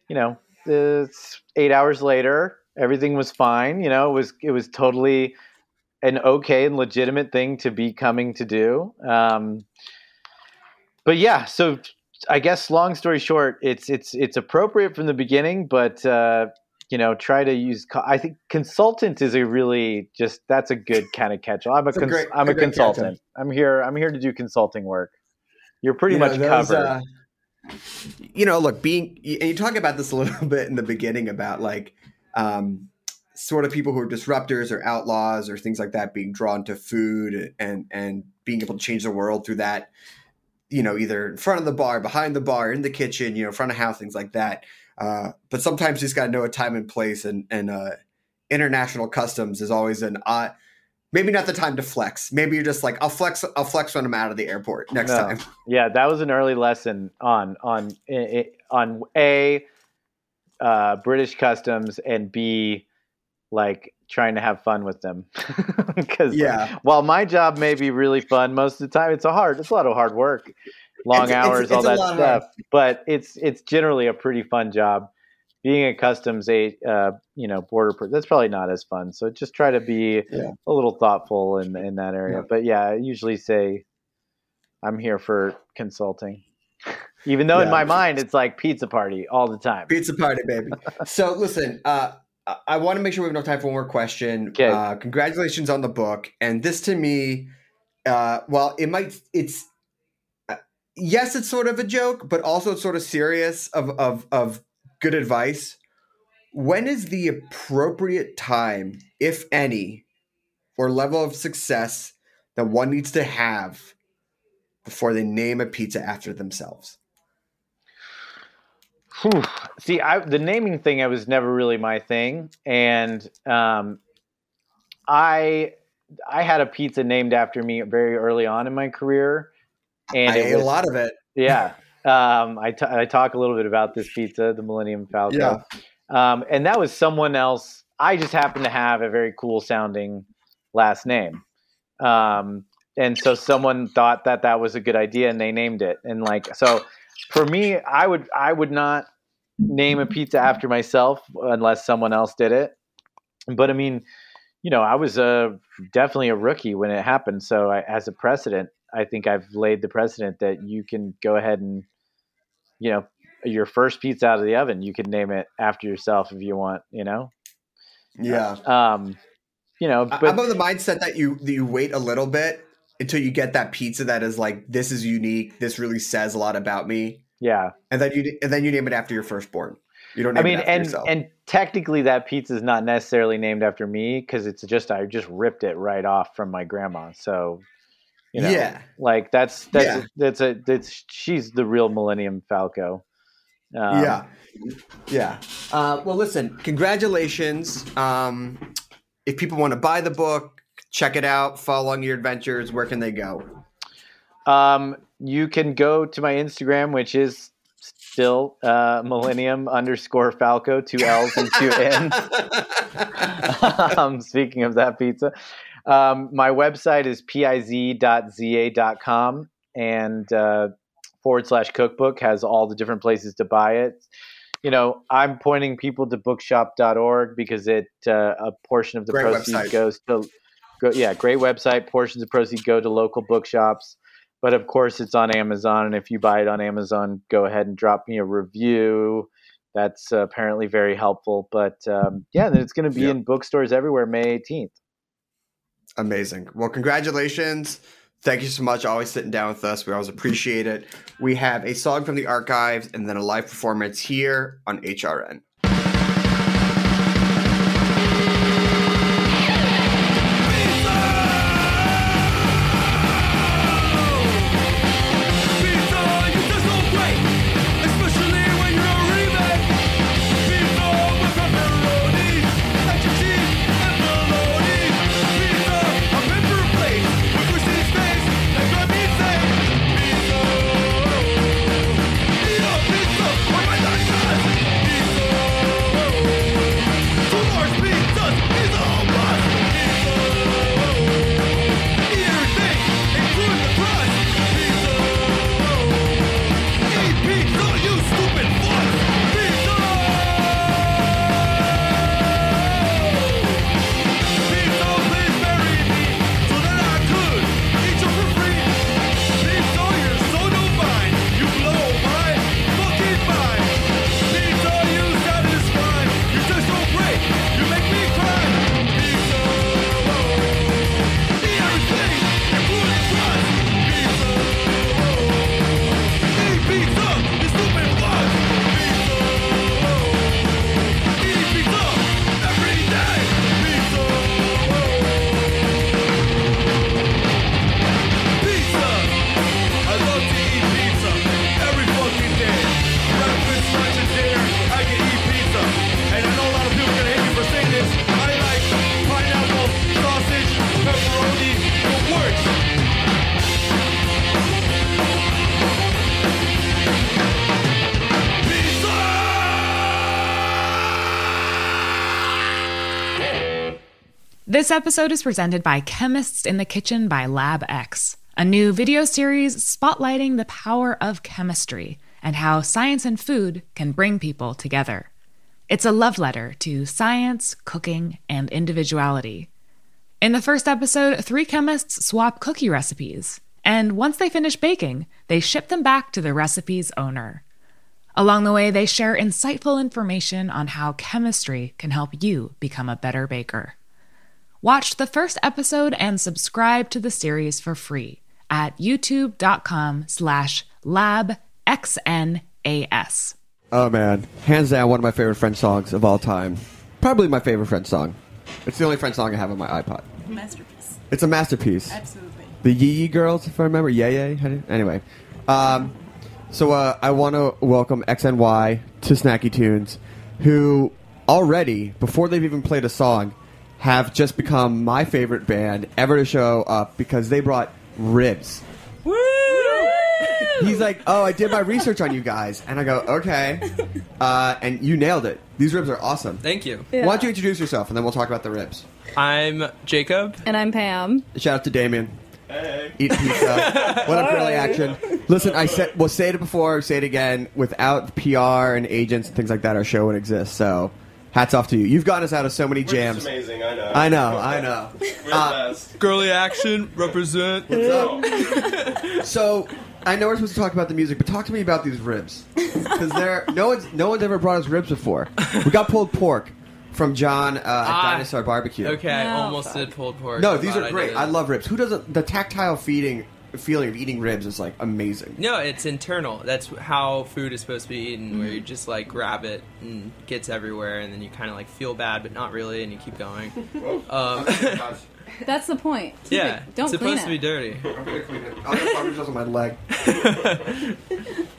you know, it's eight hours later, everything was fine. You know, it was it was totally an okay and legitimate thing to be coming to do. Um, but yeah, so I guess long story short, it's it's it's appropriate from the beginning, but uh, you know, try to use. I think consultant is a really just that's a good kind of catch-all. I'm a, It's a cons- great- I'm a a consultant. I'm here. I'm here to do consulting work. You're pretty You much covered. uh, you know, look, being and you talk about this a little bit in the beginning about like um, sort of people who are disruptors or outlaws or things like that being drawn to food and and being able to change the world through that. You know, either in front of the bar, behind the bar, in the kitchen, you know, front of house, things like that. Uh, but sometimes you just got to know a time and place, and and uh, international customs is always an odd. Maybe not the time to flex. Maybe you're just like, I'll flex. I'll flex when I'm out of the airport next No. time. Yeah, that was an early lesson on on on a uh, British customs and b like trying to have fun with them because Yeah. while my job may be really fun most of the time it's a hard it's a lot of hard work long It's- it's- hours all it's a that stuff but it's it's generally a pretty fun job being a customs a uh, you know border per- that's probably not as fun so just try to be Yeah. a little thoughtful in in that area Yeah. but yeah i usually say i'm here for consulting even though in my mind it's like pizza party all the time Pizza party, baby. so listen, uh, I- want to make sure we have enough time for one more question. Okay. Uh, congratulations on the book, and this to me, uh, well, it might, it's, uh, yes, it's sort of a joke, but also it's sort of serious of of of good advice. When is the appropriate time, if any, or level of success that one needs to have before they name a pizza after themselves? Whew. See, I, the naming thing, I was never really my thing, and um, I I had a pizza named after me very early on in my career, and I ate a lot of it. Yeah, um, I, t- I talk a little bit about this pizza, the Millennium Falcon. Yeah. um, and that was someone else. I just happened to have a very cool sounding last name, um, and so someone thought that that was a good idea, and they named it. And like, so for me, I would I would not name a pizza after myself unless someone else did it. But I mean, you know, I was a definitely a rookie when it happened. So I, as a precedent, I think I've laid the precedent that you can go ahead and, you know, your first pizza out of the oven, you can name it after yourself if you want. You know, Yeah. um, you know, but I'm of the mindset that you that you wait a little bit until you get that pizza that is like this is unique. This really says a lot about me, yeah. and then you and then you name it after your firstborn. You don't. I mean, it after and yourself. and technically, that pizza is not necessarily named after me because it's just I just ripped it right off from my grandma. So, you know, Yeah. like that's that's Yeah. that's a that's she's the real Millennium Falco. Um, yeah, yeah. Uh, well, listen. Congratulations. Um, if people want to buy the book, check it out. Follow along your adventures. Where can they go? Um, you can go to my Instagram, which is still uh, Millennium underscore Falco, two L's and two N's. um, speaking of that pizza, um, my website is piz.za.com and uh, forward slash cookbook has all the different places to buy it. You know, I'm pointing people to bookshop.org because it uh, a portion of the Great proceeds website. goes to go, yeah, great website. Portions of proceeds go to local bookshops. But of course, it's on Amazon, and if you buy it on Amazon, go ahead and drop me a review. That's uh, apparently very helpful. But um, yeah, then it's going to be Yeah. in bookstores everywhere May 18th. Amazing. Well, congratulations. Thank you so much. Always sitting down with us. We always appreciate it. We have a song from the archives and then a live performance here on HRN. This episode is presented by Chemists in the Kitchen by Lab X, a new video series spotlighting the power of chemistry and how science and food can bring people together. It's a love letter to science, cooking, and individuality. In the first episode, three chemists swap cookie recipes, and once they finish baking, they ship them back to the recipe's owner. Along the way, they share insightful information on how chemistry can help you become a better baker. Watch the first episode and subscribe to the series for free at youtube.com slash labxnas. Oh man, hands down, one of my favorite French songs of all time. Probably my favorite French song. It's the only French song I have on my iPod. Masterpiece. It's a masterpiece. Absolutely. The Yee Yee Girls, if I remember. Yay Yay. How do you- Anyway, um, so uh, I want to welcome XNY to Snacky Tunes, who already, before they've even played a song, have just become my favorite band ever to show up because they brought ribs. Woo! He's like, oh, I did my research on you guys, and I go, okay, uh, and you nailed it. These ribs are awesome. Thank you. Why don't you introduce yourself, and then we'll talk about the ribs. I'm Jacob. And I'm Pam. Shout out to Damien. Hey. Eat pizza. what a grilling action. Listen, I said, we'll say it before, say it again. Without PR and agents and things like that, our show would exist. So, hats off to you. You've gotten us out of so many jams. amazing, I know. I know, I know. Uh, Girlie Action, represent. What's up? so, I know we're supposed to talk about the music, but talk to me about these ribs because they're no one's no one's ever brought us ribs before. We got pulled pork from John uh, at Ah. Dinosaur Barbecue. Okay, I almost did pulled pork. No, these but are I great. didn't. I love ribs. Who doesn't? The tactile feeding feeling of eating ribs is like amazing. No, it's internal. That's how food is supposed to be eaten, where Mhm. you just like grab it and gets everywhere, and then you kind of like feel bad, but not really, and you keep going. um, That's the point. Keep yeah, it- Don't it's clean supposed to be dirty. I'm gonna clean it. I'll get barbecue sauce on my leg.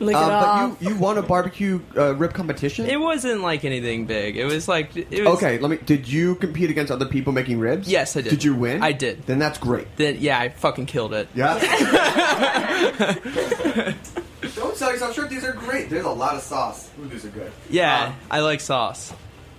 Lick it Um, off. But you, you won a barbecue uh, rib competition. It wasn't like anything big. It was like it was okay, let me. Did you compete against other people making ribs? Yes, I did. Did you win? I did. Then that's great. Then yeah, I fucking killed it. Yeah. Don't sell yourself short. These are great. There's a lot of sauce. Ooh, these are good. Yeah, I like sauce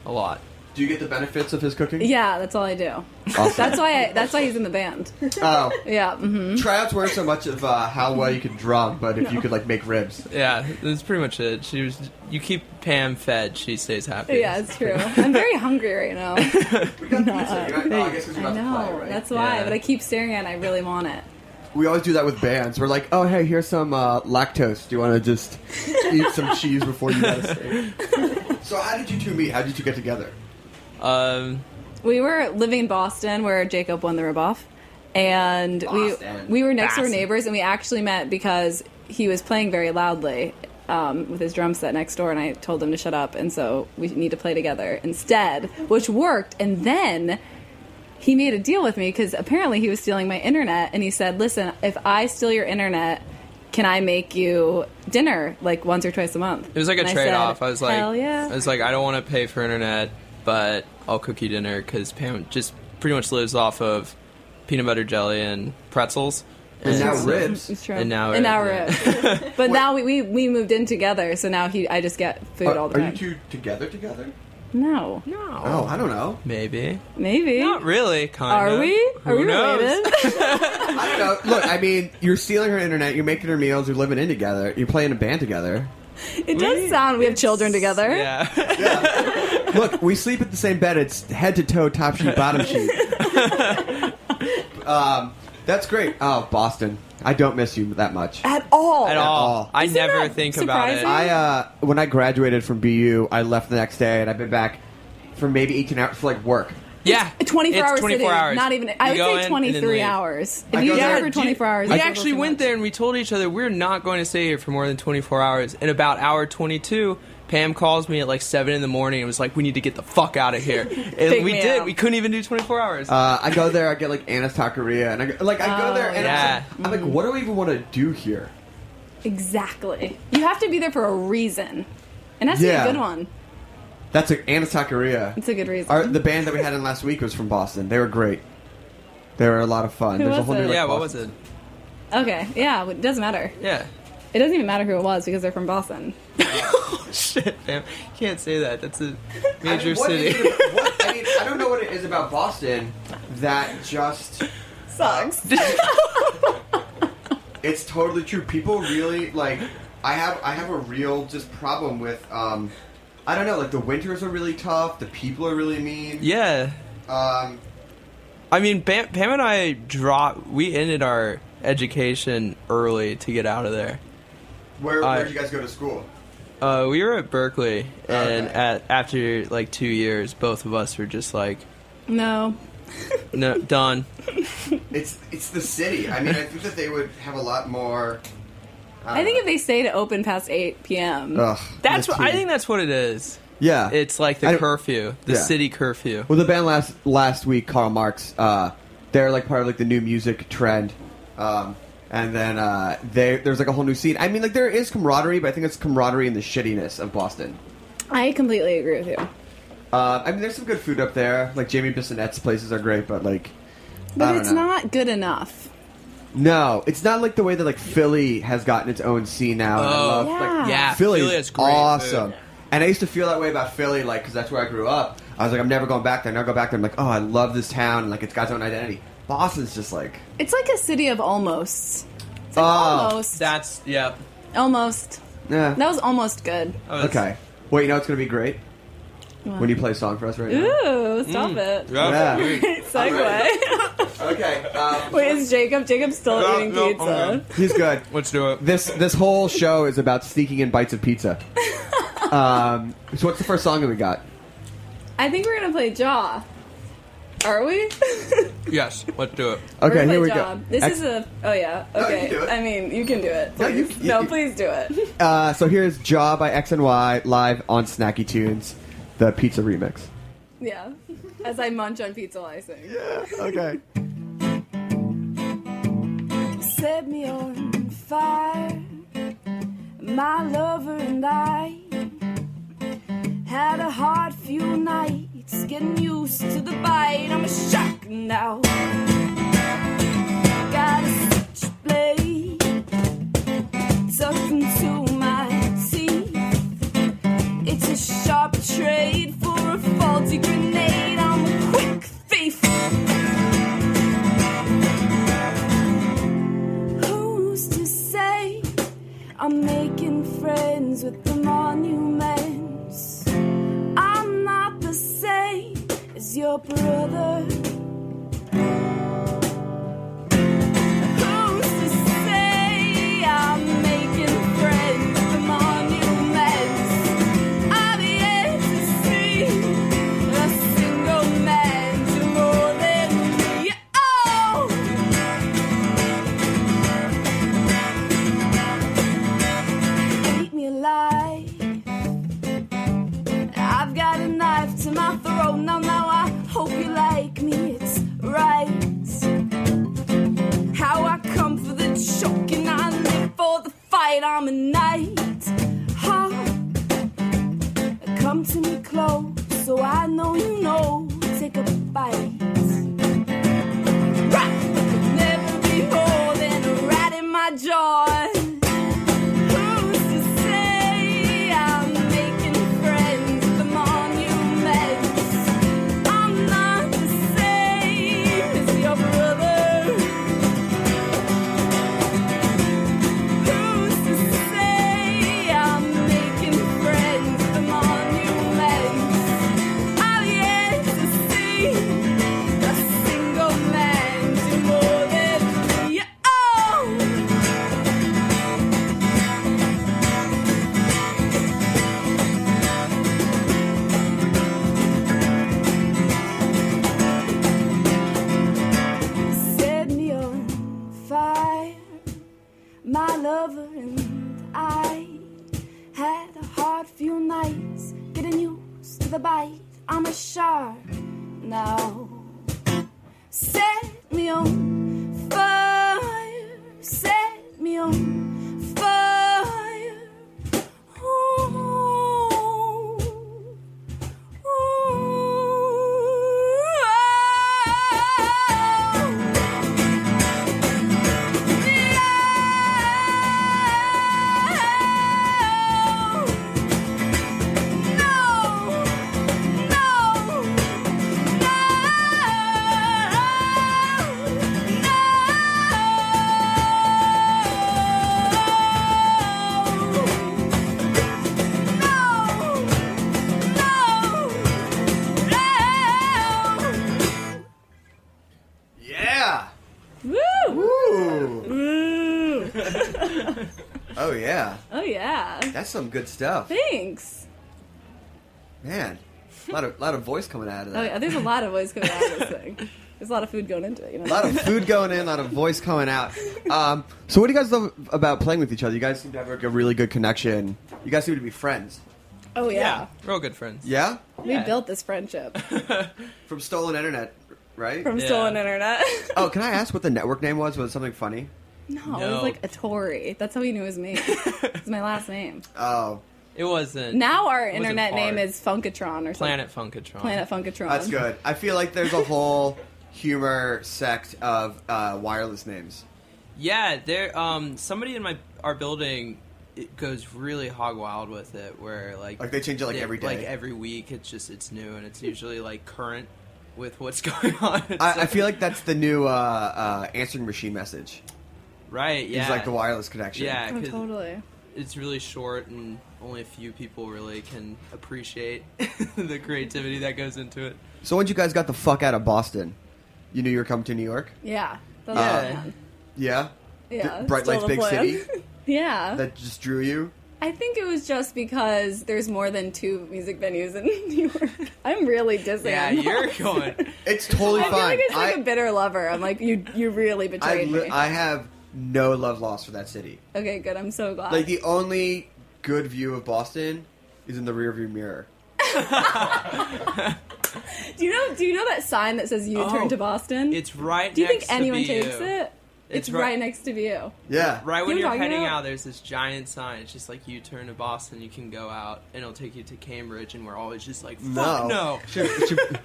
a lot. Do you get the benefits of his cooking? Yeah, that's all I do. Awesome. That's why. I, that's why he's in the band. Oh. Yeah. hmm Tryouts weren't so much of uh, how well you could drum, but if you could like make ribs. Yeah, that's pretty much it. She was. You keep Pam fed, she stays happy. Yeah, it's true. I'm very hungry right now. we got pizza. You're oh, I guess 'cause I know. play, right? That's why. Yeah. But I keep staring at it. and I really want it. We always do that with bands. We're like, oh hey, here's some uh, lactose. Do you want to just eat some cheese before you let us stay? So how did you two meet? How did you get together? Um, We were living in Boston where Jacob won the ripoff, and Boston. we we were next door neighbors, and we actually met because he was playing very loudly um, with his drum set next door, and I told him to shut up, and so we need to play together instead, which worked. And then he made a deal with me because apparently he was stealing my internet, and he said, "Listen, if I steal your internet." Can I make you dinner like once or twice a month? it was like a And I trade off. I was like, Hell yeah! I was like, I don't want to pay for internet, but I'll cook you dinner because Pam just pretty much lives off of peanut butter jelly and pretzels. And now so- uh, ribs. It's true. And now, and now ribs, ribs. but now we, we we moved in together, so now he I just get food Are, all the time. are time. you two together together? no, no. Oh, I don't know. Maybe. maybe. Not really. Kind of. Are of. we? Are we knows? related? I don't know. Look, I mean, you're stealing her internet. You're making her meals. You're living in together. You're playing a band together. it does sound we have children together. Yeah. Look, we sleep at the same bed. It's head to toe, top sheet, bottom sheet. um, that's great. Oh, Boston. I don't miss you that much. At all. At all. all. I Isn't never that think about it. I uh, when I graduated from BU, I left the next day, and I've been back for maybe 18 hours for like work. yeah. 24 It's hours 24 hours. Not even. I You would say 23 hours. I If you go there- for 24 hours, We actually went much. there and we told each other we're not going to stay here for more than 24 hours. And about hour 22, Pam calls me at like 7 in the morning and was like, we need to get the fuck out of here. And we did. up. We couldn't even do 24 hours. Uh, I go there, I get like Anna's taqueria, and I go, like I go Oh, there, and yeah. I'm, like, I'm like, what do we even want to do here? Exactly. You have to be there for a reason, and that's Yeah. a good one. That's a Anna's taqueria. It's a good reason. Our, the band that we had in last week was from Boston. They were great. They were a lot of fun. Who There's a was whole new like, yeah, what was it? Okay, yeah, it doesn't matter. Yeah. It doesn't even matter who it was because they're from Boston. Shit, fam. Can't say that. That's a major I mean, city. is it- what- I mean, I don't know what it is about Boston that just sucks. it's totally true. People really like. I have I have a real just problem with. um I don't know. Like the winters are really tough. The people are really mean. yeah. Um. I mean, Pam, Pam and I dropped. We ended our education early to get out of there. Where I- where did you guys go to school? Uh, we were at Berklee, and Okay. at after like two years, both of us were just like, No. no, done. It's it's the city. I mean, I think that they would have a lot more. I think if they stay to open past 8 p.m. Ugh, That's what I think. That's what it is. Yeah. It's like the don't- curfew, the Yeah. city curfew. Well, the band last last week, Karl Marx, uh, they're like part of like the new music trend, um, and then uh, they there's like a whole new scene. I mean, like there is camaraderie, but I think it's camaraderie in the shittiness of Boston. I completely agree with you. Uh, I mean, there's some good food up there. Like Jamie Bissonnette's places are great, but like, I But don't it's know. not good enough. No, it's not like the way that like Philly has gotten its own scene now. and I Oh, love, Yeah. like, Yeah, Philly's Philly has great awesome. food. And I used to feel that way about Philly, like because that's where I grew up. I was like, I'm never going back there. Never go back there. I'm like, oh, I love this town, like it's got its own identity. Boston's just like, It's like a city of almost. It's like Oh. almost. That's yeah. Almost. yeah. That was almost good. Oh, that's- Okay. Wait, you know it's gonna be great when you play a song for us right now. Ooh, stop it. Yeah. Great segue. Okay. Um, Wait, is Jacob? Jacob's still No, eating no, pizza. good. he's good. Let's do it. This this whole show is about sneaking in bites of pizza. um, so what's the first song that we got? I think we're gonna play Jaw. Are we? Yes, let's do it. Okay, gonna here we Jaw. go. This Ex- is a. Oh yeah. Okay. can do it. I mean, you can do it. No, you- Please. you- no, you- please do it. Uh, so here's Jaw by XNY live on Snacky Tunes, the pizza remix. yeah. As I munch on pizza icing. I sing. Okay. set me on fire. My lover and I had a hard few nights getting used to the bite. I'm a shock now. Got a switchblade tucked into my teeth. It's a sharp trade for a faulty grenade. Your brother. I'm a knight. The bite. I'm a shark now. Set me on fire. Set me on That's some good stuff. Thanks. Man, a lot of lot of voice coming out of Oh that. yeah, there's a lot of voice coming out of this thing. There's a lot of food going into it. You know? A lot of food going in, a lot of voice coming out. Um, so, what do you guys love about playing with each other? You guys seem to have like, a really good connection. You guys seem to be friends. Oh yeah. real good friends. Yeah? We built this friendship From stolen internet, right? from stolen internet. Oh, can I ask what the network name was? Was it something funny? No, it No. was like Autuori. That's how he knew it was me. it's my last name. Oh, It wasn't. Now our it wasn't internet name hard. is Funkatron or something. Planet Funkatron. Planet Funkatron. that's good. I feel like there's a whole humor sect of uh, wireless names. Yeah, there. Um, somebody in my our building it goes really hog wild with it, where like Like, they change it, like, they- every like every week. It's just it's new and it's usually like current with what's going on. It's I, I feel like that's the new uh, uh, answering machine message. Right. Yeah, It's like the wireless connection. Yeah, Oh, 'cause totally. it's really short and only a few people really can appreciate the creativity that goes into it. So when you guys got the fuck out of Boston, you knew you were coming to New York. Yeah. That was Uh. Yeah. Yeah. D- Bright Lights, big city. yeah. That just drew you. I think it was just because there's more than two music venues in New York. I'm really dissing. Yeah, you're going. It's totally fine. I feel like it's like I, a bitter lover. I'm like, you you really I, betrayed li- me. I have no love lost for that city. okay, good. I'm so glad. Like the only good view of Boston is in the rearview mirror. do you know? Do you know that sign that says "U turn Oh, to Boston"? It's right. do you think next to anyone BU. takes it? It's, It's right, right- next to you. Yeah. Right when You know you're what I'm talking heading about? out, there's this giant sign. It's just like you turn to Boston, you can go out, and it'll take you to Cambridge, and we're always just like, fuck no. Should- should-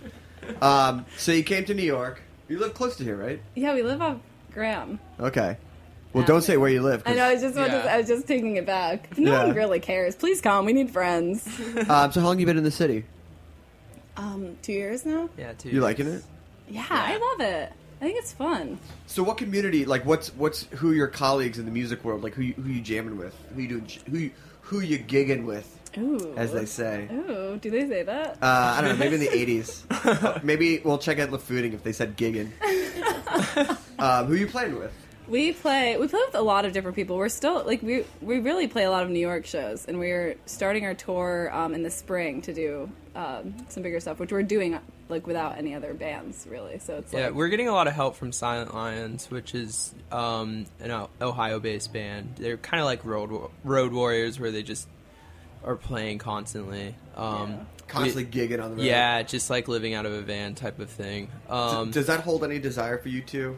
um, so you came to New York. You live close to here, right? Yeah, we live off Graham. Okay. Well, don't say where you live. 'cause- I know. I was just, Yeah. I was just taking it back. No Yeah. one really cares. Please come. We need friends. Um, so how long you been in the city? um, two years now. Yeah, two. You liking it? Yeah, I love it. I think it's fun. So what community? Like, what's what's who your colleagues in the music world? Like, who you, who you jamming with? Who you doing? Who you, who you gigging with? Ooh. As they say. Ooh, do they say that? Uh, I don't know. Maybe in the '80s. maybe we'll check out LaFooding if they said gigging. um, who you playing with? We play we play with a lot of different people. We're still like we we really play a lot of New York shows, and we're starting our tour um, in the spring to do um, some bigger stuff, which we're doing like without any other bands really. So it's Yeah, like we're getting a lot of help from Silent Lions, which is um, an Ohio-based band. They're kind of like road road warriors, where they just are playing constantly. Um, Constantly we- gigging on the road. Yeah, just like living out of a van type of thing. Um, Does that hold any desire for you two?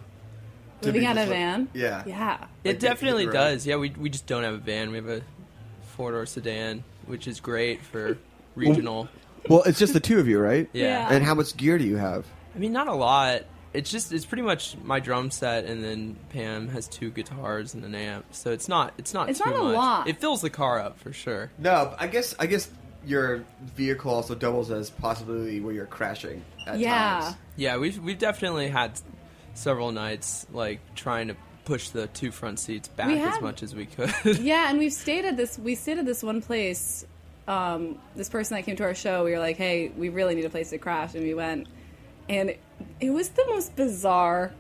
Living out of a like- van. Yeah. Yeah. It definitely hit the road. does. Yeah, we we just don't have a van. We have a four door sedan, which is great for regional. Well, it's just the two of you, right? Yeah. Yeah. And how much gear do you have? I mean, not a lot. It's just it's pretty much my drum set, and then Pam has two guitars and an amp. So it's not it's not It's too not a much. lot. It fills the car up for sure. No, I guess I guess your vehicle also doubles as possibility where you're crashing. At Yeah. Times. Yeah, we've we've definitely had several nights like trying to push the two front seats back We as much as we could. yeah, and we've stayed at this. We stayed at this one place. Um, this person that came to our show, we were like, "Hey, we really need a place to crash," and we went, and it was the most bizarre.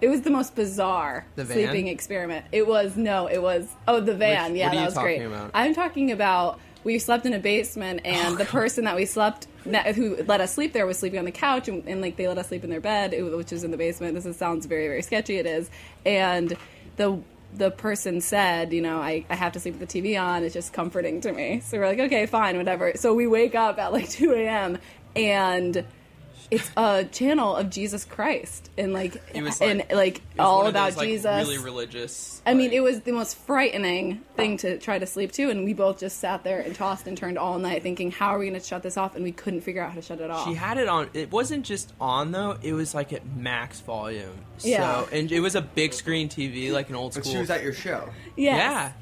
It was the most bizarre The sleeping experiment. It was no, it was oh the van. Which- yeah, what are that you was great. about? I'm talking about we slept in a basement, and oh, the person that we slept that, who let us sleep there was sleeping on the couch, and, and like they let us sleep in their bed, which is in the basement. This is, sounds very very sketchy. It is, and the the person said, you know, I, I have to sleep with the TV on. It's just comforting to me. So we're like, okay, fine, whatever. So we wake up at like 2 a.m. and it's a channel of Jesus Christ and like, It was and like- like It was all one of about those, like, Jesus. really religious. I mean, it was the most frightening thing to try to sleep to, and we both just sat there and tossed and turned all night, thinking, "How are we going to shut this off?" And we couldn't figure out how to shut it off. She had it on. It wasn't just on though. It was like at max volume. Yeah. So, and it was a big screen TV, like an old school. But school. she was at your show. Yes. Yeah.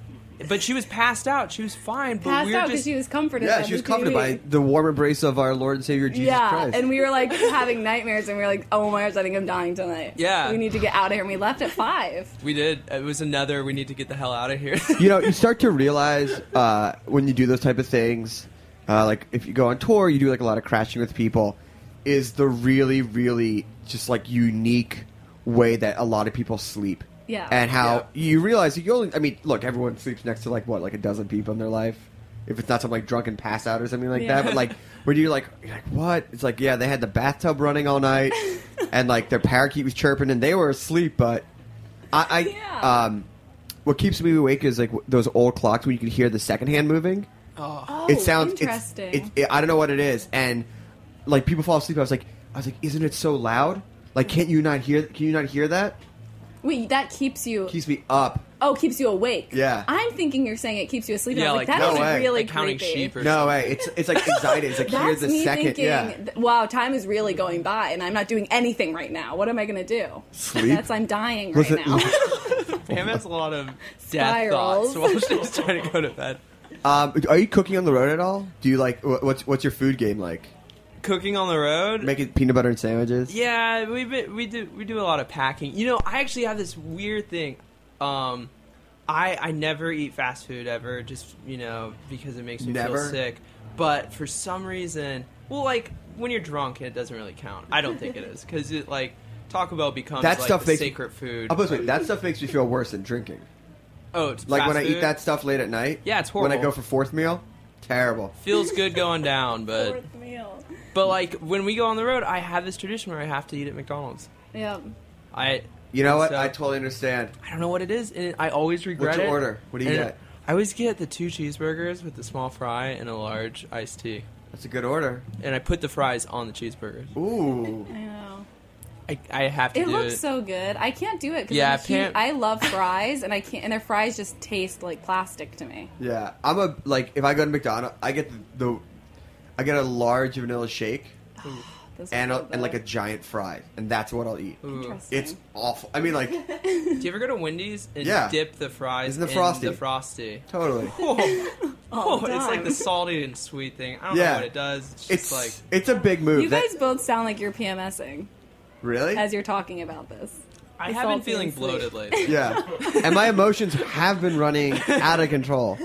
But she was passed out. She was fine. But passed we were out because just. she was comforted. Yeah, by she was the comforted TV. by the warm embrace of our Lord and Savior Jesus yeah, Christ. and we were like having nightmares, and we were like, "Oh my gosh, I think I'm dying tonight." Yeah. we need to get out of here. And we left at five. we did. It was another. We need to get the hell out of here. you know, you start to realize uh, when you do those type of things, uh, like if you go on tour, you do like a lot of crashing with people, is the really, really just like unique way that a lot of people sleep. Yeah. and how you realize you only. I mean, look, everyone sleeps next to like what, like a dozen people in their life. If it's not some like drunken pass out or something like Yeah. that, but like when you're like, you're like, what? It's like, yeah, they had the bathtub running all night, and like their parakeet was chirping, and they were asleep. But I, I um, what keeps me awake is like those old clocks where you can hear the second hand moving. Oh, it sounds interesting. It's, it, it, I don't know what it is, and like people fall asleep. I was like, I was like, isn't it so loud? Like, can't you not hear? Can you not hear that? Wait, that keeps you. Keeps me up. Oh, keeps you awake. Yeah. I'm thinking you're saying it keeps you asleep. and I Yeah, was like, like, that no is way. really Like counting creepy. sheep or No way. It's it's like anxiety. It's like here's That's the me second. thinking, yeah. th- wow, time is really going by, and I'm not doing anything right now. What am I going to do? Sleep? That's I'm dying Was right it- now. Pam has a lot of death Spirals. thoughts while she's trying to go to bed. Um, are you cooking on the road at all? Do you like wh- what's what's your food game like? Cooking on the road? Making peanut butter and sandwiches. Yeah, we we do we do a lot of packing. You know, I actually have this weird thing. Um, I I never eat fast food ever, just you know because it makes me Never? feel sick. But for some reason, well, like when you're drunk, it doesn't really count. I don't think it is because it like Taco Bell becomes That like stuff the makes sacred food. Oh, but wait, that stuff makes me feel worse than drinking. Oh, it's Like when fast I eat that stuff late at night. Yeah, it's horrible. When I go for fourth meal, terrible. feels good going down, but but like when we go on the road, I have this tradition where I have to eat at McDonald's. yeah. I You know what? so- I totally understand. I don't know what it is, and I always regret your it. order? What do you And get? I always get the two cheeseburgers with the small fry and a large iced tea. That's a good order. And I put the fries on the cheeseburgers. Ooh. I know. I, I have to It do looks it. so good. I can't do it because Yeah, I'm a huge- I love fries, and I can't. And their fries just taste like plastic to me. Yeah, I'm a like if I go to McDonald's, I get the, the I get a large vanilla shake Those and are a, so and like a giant fry, and that's what I'll eat. Interesting. It's awful. I mean, like do you ever go to Wendy's and Yeah. dip the fries Isn't the in Frosty? the frosty? totally. Oh, All oh, the it's like time. the salty and sweet thing. I don't Yeah. know what it does. It's just It's like it's a big move. You That- guys both sound like you're PMSing really? as you're talking about this. I have been salty feeling and sweet. bloated lately. yeah, and my emotions have been running out of control.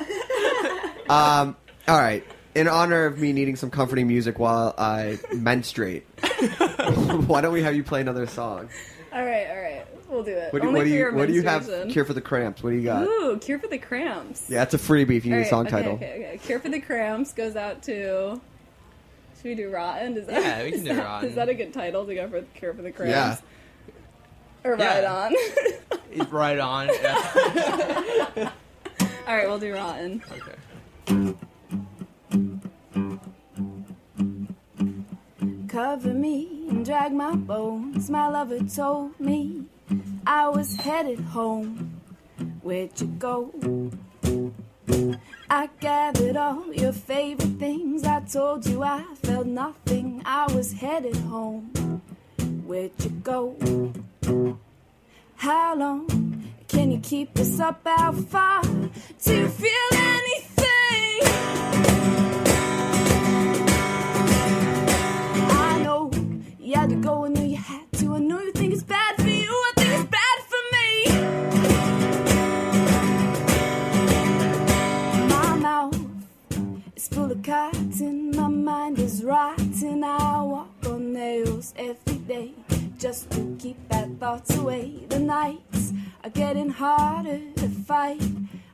Um, all right. In honor of me needing some comforting music while I menstruate, why don't we have you play another song? All right, all right, we'll do it. What do, Only what do for you your What do you have? menstruation. Cure for the cramps. What do you got? Ooh, cure for the cramps. Yeah, it's a freebie if you need All a right, song okay, title. Okay, okay. Cure for the cramps goes out to. Should we do rotten? Is that, Yeah, we can is do that- Rotten. Is that a good title to go for cure for the cramps? Yeah. Or Yeah. right on. It's right on. Yeah. All right, we'll do rotten. Okay. Cover me and drag my bones. My lover told me I was headed home. Where'd you go? I gathered all your favorite things. I told you I felt nothing. I was headed home. Where'd you go? How long can you keep this up? How far you feel anything? You had to go, I know you had to. I know you think it's bad for you, I think it's bad for me. My mouth is full of cotton, my mind is rotten. I walk on nails every day just to keep bad thoughts away. The nights are getting harder to fight.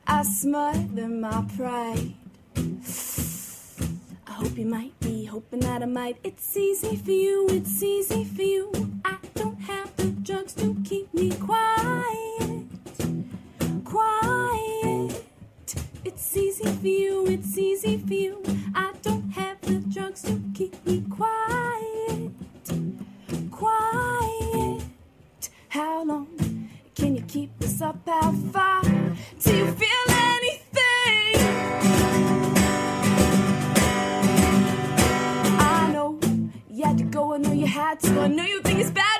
I smother my pride. I hope you might be hoping that I might. It's easy for you, it's easy for you. I don't have the drugs to keep me quiet. Quiet. It's easy for you, it's easy for you. I don't have the drugs to keep me quiet. Quiet. How long can you keep this up? How far do you feel anything? Go, I know you had to. I know you think it's bad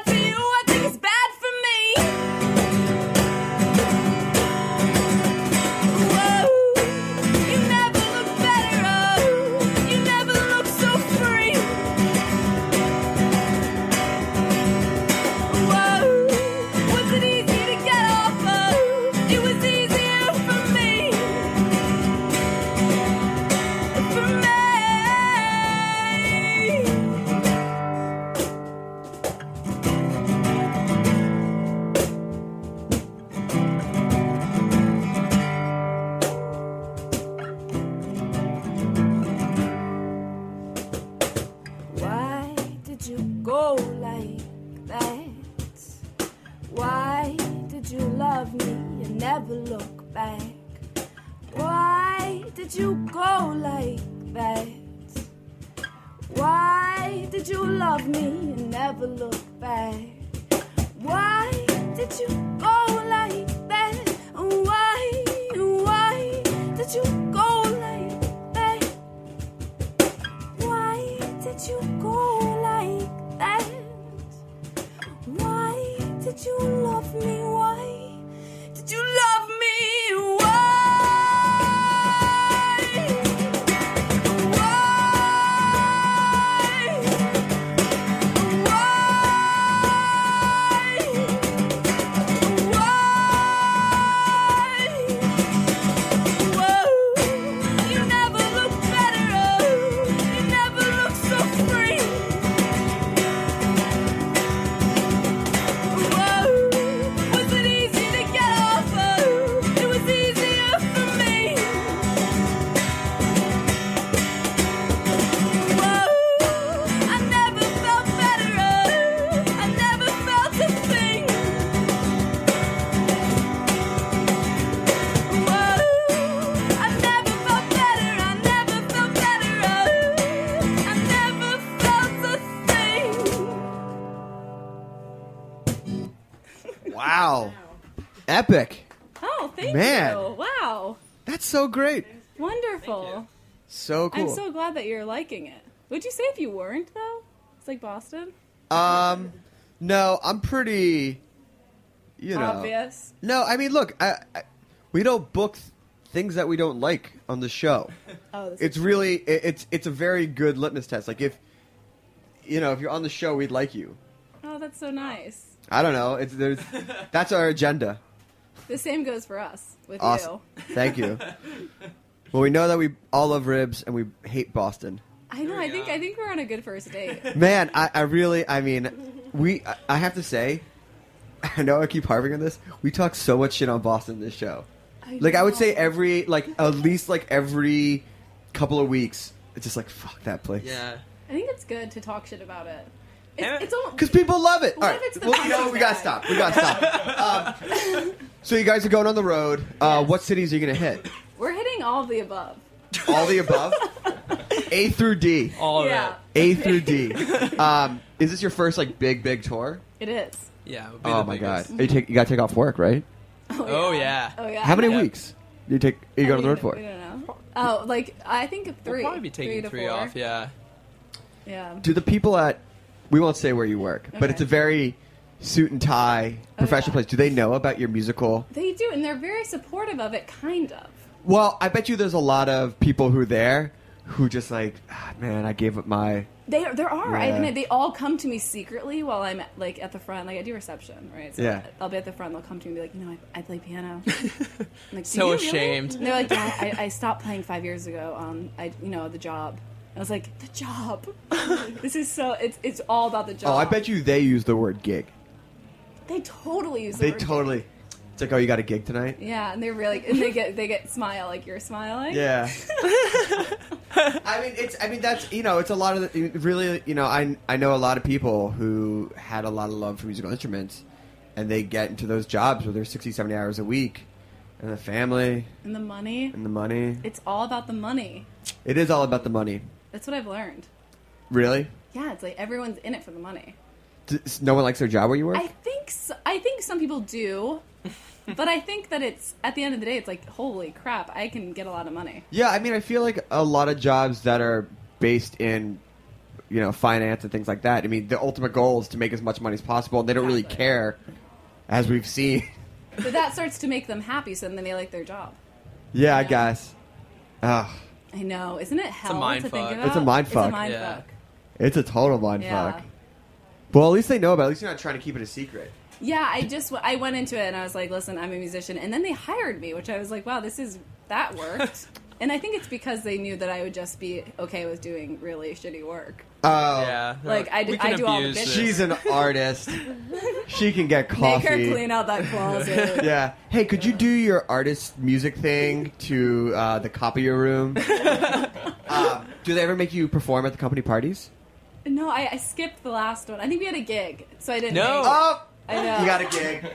did you go like that? Why did you love me and never look back? Why did you go like that? Why, why did you go like that? Why did you go like that? Why did you love me? Epic. Oh, thank Man. you. Wow. That's so great. Wonderful. So cool. I'm so glad that you're liking it. Would you say if you weren't, though? It's like Boston? Um, no, I'm pretty. You know. Obvious. No, I mean, look, I, I, we don't book th- things that we don't like on the show. Oh, this it's really it, it's it's a very good litmus test. Like if you know if you're on the show, we'd like you. Oh, that's so nice. I don't know. It's there's that's our agenda. The same goes for us with Awesome. you. Thank you. Well, we know that we all love ribs and we hate Boston. I know. I think I think we're on a good first date. Man, I, I really, I mean, we, I, I have to say, I know I keep harping on this. We talk so much shit on Boston this show. I like I would say every, like at least like every couple of weeks, it's just like fuck that place. Yeah. I think it's good to talk shit about it. It's, it's Because people love it. What All if it's the well, you know what? We gotta stop. We gotta stop. Um, so you guys are going on the road. Uh, What cities are you gonna hit? we're hitting all of the above. All the above. A through D. All of Yeah. A through D. Um, is this your first like big big tour? It is. Yeah. it would be Oh the my biggest. god! You take you gotta take off work, right? Oh yeah. Oh yeah. How many Yeah. weeks do you take? Are you Oh, going on the we road for? don't- We don't know. Oh, like I think 3 We'll probably be three taking to three four. off. Yeah. Yeah. Do the people at we won't say where you work, but it's a very suit and tie professional place. Do they know about your musical? They do, and they're very supportive of it, kind of. Well, I bet you there's a lot of people who are there who just like, ah, man, I gave up my. They there are. I Yeah. mean, they all come to me secretly while I'm at, like at the front. Like I do reception, right? So Yeah. I'll be at the front. They'll come to me and be like, you know, I, I play piano. I'm like, So you really?" ashamed. They're like, yeah, I, I stopped playing five years ago. Um, I you know the job. I was like, the job. this is so. It's it's all about the job. Oh, I bet you they use the word gig. they totally use. The They word totally. It's like, oh, you got a gig tonight? Yeah, and they're really and they get they get smile like you're smiling. Yeah. I mean, it's. I mean, that's you know, it's a lot of the, really. You know, I I know a lot of people who had a lot of love for musical instruments, and they get into those jobs where they're 60, 70 hours a week, and the family And the money. and the money. It's all about the money. It is all about the money. That's what I've learned. Really? Yeah, it's like everyone's in it for the money. Does no one likes their job where you work? I think so, I think some people do, but I think that it's at the end of the day, it's like holy crap, I can get a lot of money. Yeah, I mean, I feel like a lot of jobs that are based in, you know, finance and things like that. I mean, the ultimate goal is to make as much money as possible, and they don't really care, as we've seen. But that starts to make them happy, so then they like their job. yeah, I guess. Ugh, I know, isn't it hell mind to think about? It's a mind It's fuck. a mind Yeah. fuck. it's a total mind Yeah. fuck. Well, at least they know about. it. At least you're not trying to keep it a secret. Yeah, I just I went into it and I was like, listen, I'm a musician, and then they hired me, which I was like, wow, this is that worked. and I think it's because they knew that I would just be okay with doing really shitty work. Oh, Yeah. Like, I do- We can I do all the abuse bitches. she's an artist. she can get Make coffee. her clean out that closet. Yeah. Hey, could you do your artist music thing to uh, the copier room? um, do they ever make you perform at the company parties? No, I, I skipped the last one. I think we had a gig, so I didn't. No. make it. Oh, I know. you got a gig.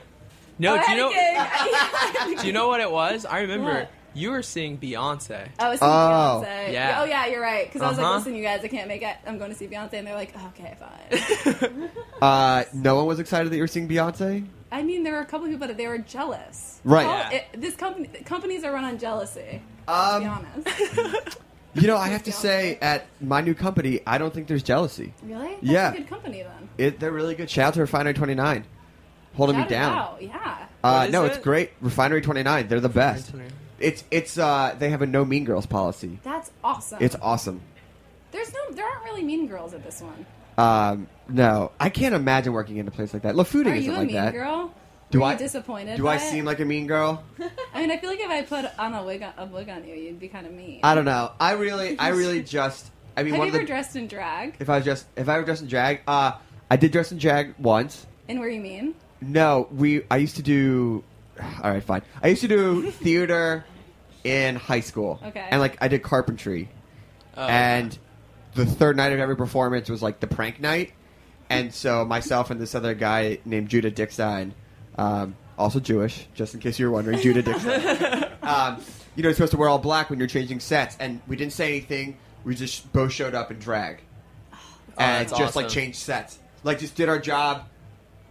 No, Oh, I do you had a know? do you know what it was? I remember What? You were seeing Beyonce. I was seeing Oh. Beyonce. Yeah. Oh yeah, you're right. Because I was like, Uh-huh. listen, you guys, I can't make it. I'm going to see Beyonce, and they're like, okay, fine. Uh, no one was excited that you were seeing Beyonce. I mean, there were a couple people that they were jealous. Right. Call- Yeah. it- this company, companies are run on jealousy. Um, to be honest. You know, I have to say, at my new company, I don't think there's jealousy. Really? That's Yeah. a good company then. It, they're really good. Shout out to Refinery 29, holding Shout me down. out, Yeah. Uh, What is no, it's great. Refinery 29, they're the best. It's it's uh they have a no mean girls policy. That's awesome. It's awesome. There's no, there aren't really mean girls at this one. Um, no, I can't imagine working in a place like that. Lafooting Are isn't you a like mean that. girl? Do Were I you disappointed? Do by I it? seem like a mean girl? I mean, I feel like if I put on a wig on, a wig on you, you'd be kind of mean. I don't know. I really, I really just. I mean, Have one you of ever the. dressed in drag? if I was just, if I were dressed in drag, uh, I did dress in drag once. And were you mean? No, we. I used to do. All right, fine. I used to do theater in high school. Okay. And like I did carpentry, Oh, and the third night of every performance was like the prank night, and so myself and this other guy named Judah Dickstein, um, also Jewish, just in case you were wondering, Judah Dickstein. um, you know, you're supposed to wear all black when you're changing sets, and we didn't say anything. We just both showed up in drag, and that's just like awesome. changed sets, like just did our job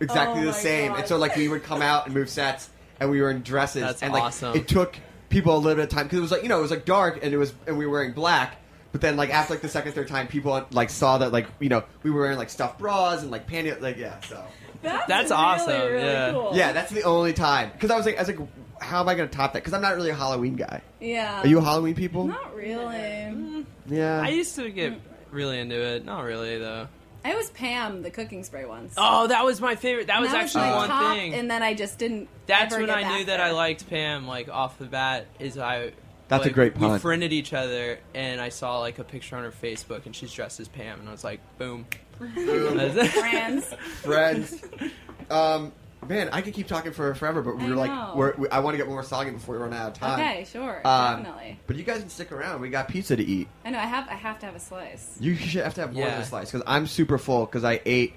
exactly Oh the same. God. And so like we would come out and move sets, and we were in dresses, That's and like awesome. it took people a little bit of time because it was like you know it was like dark and it was and we were wearing black. But then like after like the second third time, people like saw that like you know we were wearing like stuffed bras and like panty like yeah so That's, That's really, awesome, Really yeah. Cool. yeah that's the only time because I was like I was like how am I gonna top that because I'm not really a Halloween guy. Yeah. Are you a Halloween people? Not really. Yeah. I used to get really into it. Not really though. I was Pam, the cooking spray once. Oh, that was my favorite. That And was actually my one top, thing. And then I just didn't. That's ever when get I knew back that I liked Pam, like off the bat. Is I. That's a great great We friended each other, and I saw like a picture on her Facebook, and she's dressed as Pam, and I was like, boom. That's it. Friends. Friends. Um, man, I could keep talking for forever, but I we're know. like, we're, we, I want to get one more song in before we run out of time. Okay, sure, Um, definitely. But you guys can stick around. We got pizza to eat. I know I have. I have to have a slice. You should have to have more than Yeah. a slice because I'm super full because I ate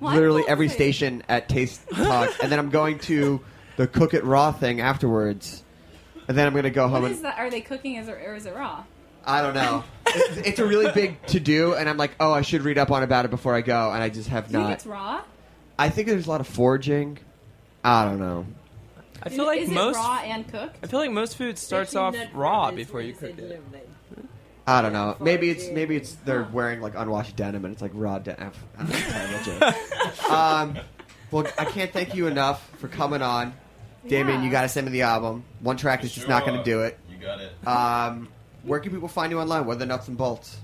Well, I'm literally full every too. station at Taste Talk, and then I'm going to the Cook It Raw thing afterwards, and then I'm going to go home What and that? Are they cooking as or is it raw? I don't know. It- it's a really big to do, and I'm like, oh, I should read up on about it before I go, and I just have Do you think not. it's raw? I think there's a lot of foraging. I don't know. I feel Is- like is most. it raw and cooked? I feel like most food starts off raw before you cook it. I don't know. Maybe it's maybe it's they're wearing like unwashed denim and it's like raw denim. I don't know, terrible joke. um, well, I can't thank you enough for coming on, Damien. You got to send me the album. One track is just not going to do it. You got it. Um, where can people find you online? What are the nuts and bolts?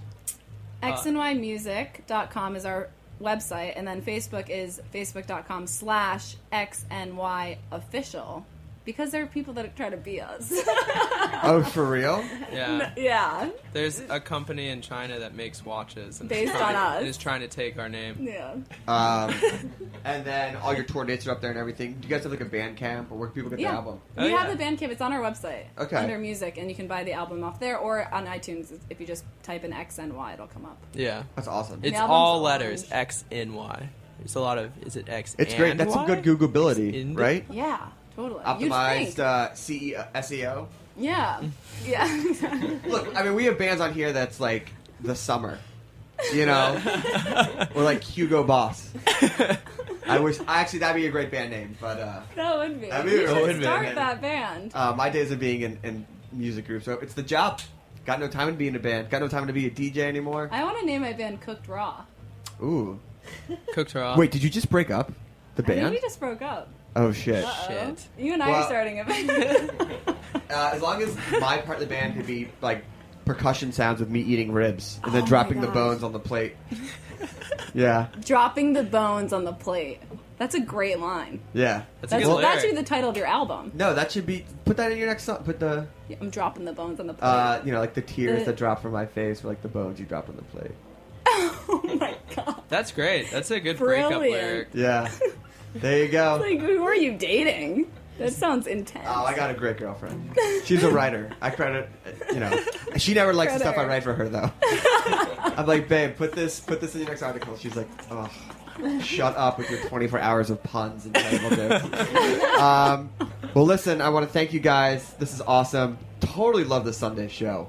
xnymusic.com is our website, and then Facebook is facebook.com slash xny official. Because there are people that try to be us. Oh, for real? Yeah. yeah. There's a company in China that makes watches and Based is trying, on us. and is trying to take our name. Yeah. Um, and then all your tour dates are up there and everything. Do you guys have like a band camp or where can people get Yeah. the album? Oh, we have the Bandcamp. It's on our website. Okay. Under music, and you can buy the album off there or on iTunes. If you just type in XNY, it'll come up. Yeah. That's awesome. It's The album's all orange. letters X N Y. There's a lot of is it X? It's great. and That's some good Googleability, right? Yeah, totally. Optimized uh, CEO, SEO. Yeah. Yeah. Look, I mean, we have bands on here that's like the summer, you know, or like Hugo Boss. I wish, actually, that'd be a great band name, but uh, that would be. That'd be you a should start band. that band. uh, my days of being in, in music groups, so it's the job. Got no time to be in a band. Got no time to be a DJ anymore. I want to name my band Cooked Raw. Ooh. Cooked raw. Wait, did you just break up the I think band? we just broke up. Oh shit. Uh-oh. Shit. You and I Well- are starting a band. Uh, as long as my part of the band could be like percussion sounds with me eating ribs and then Oh my dropping the bones on the plate. yeah, Dropping the bones on the plate. That's a great line. yeah. That's a That's, good that should be the title of your album. No, that should be. Put that in your next song. Put the, Yeah, I'm dropping the bones on the plate. uh, you know, like the tears The- that drop from my face, or like the bones you drop on the plate. oh my god. That's great. That's a good breakup Brilliant. lyric. Yeah. There you go. Like, who are you dating? That sounds intense. Oh, I got a great girlfriend. She's a writer. I credit, you know, she never likes the stuff I write for her though. I'm like, babe, put this put this in your next article. She's like, oh, shut up with your 24 hours of puns and terrible jokes. um, well, listen, I want to thank you guys. This is awesome. Totally love the Sunday show.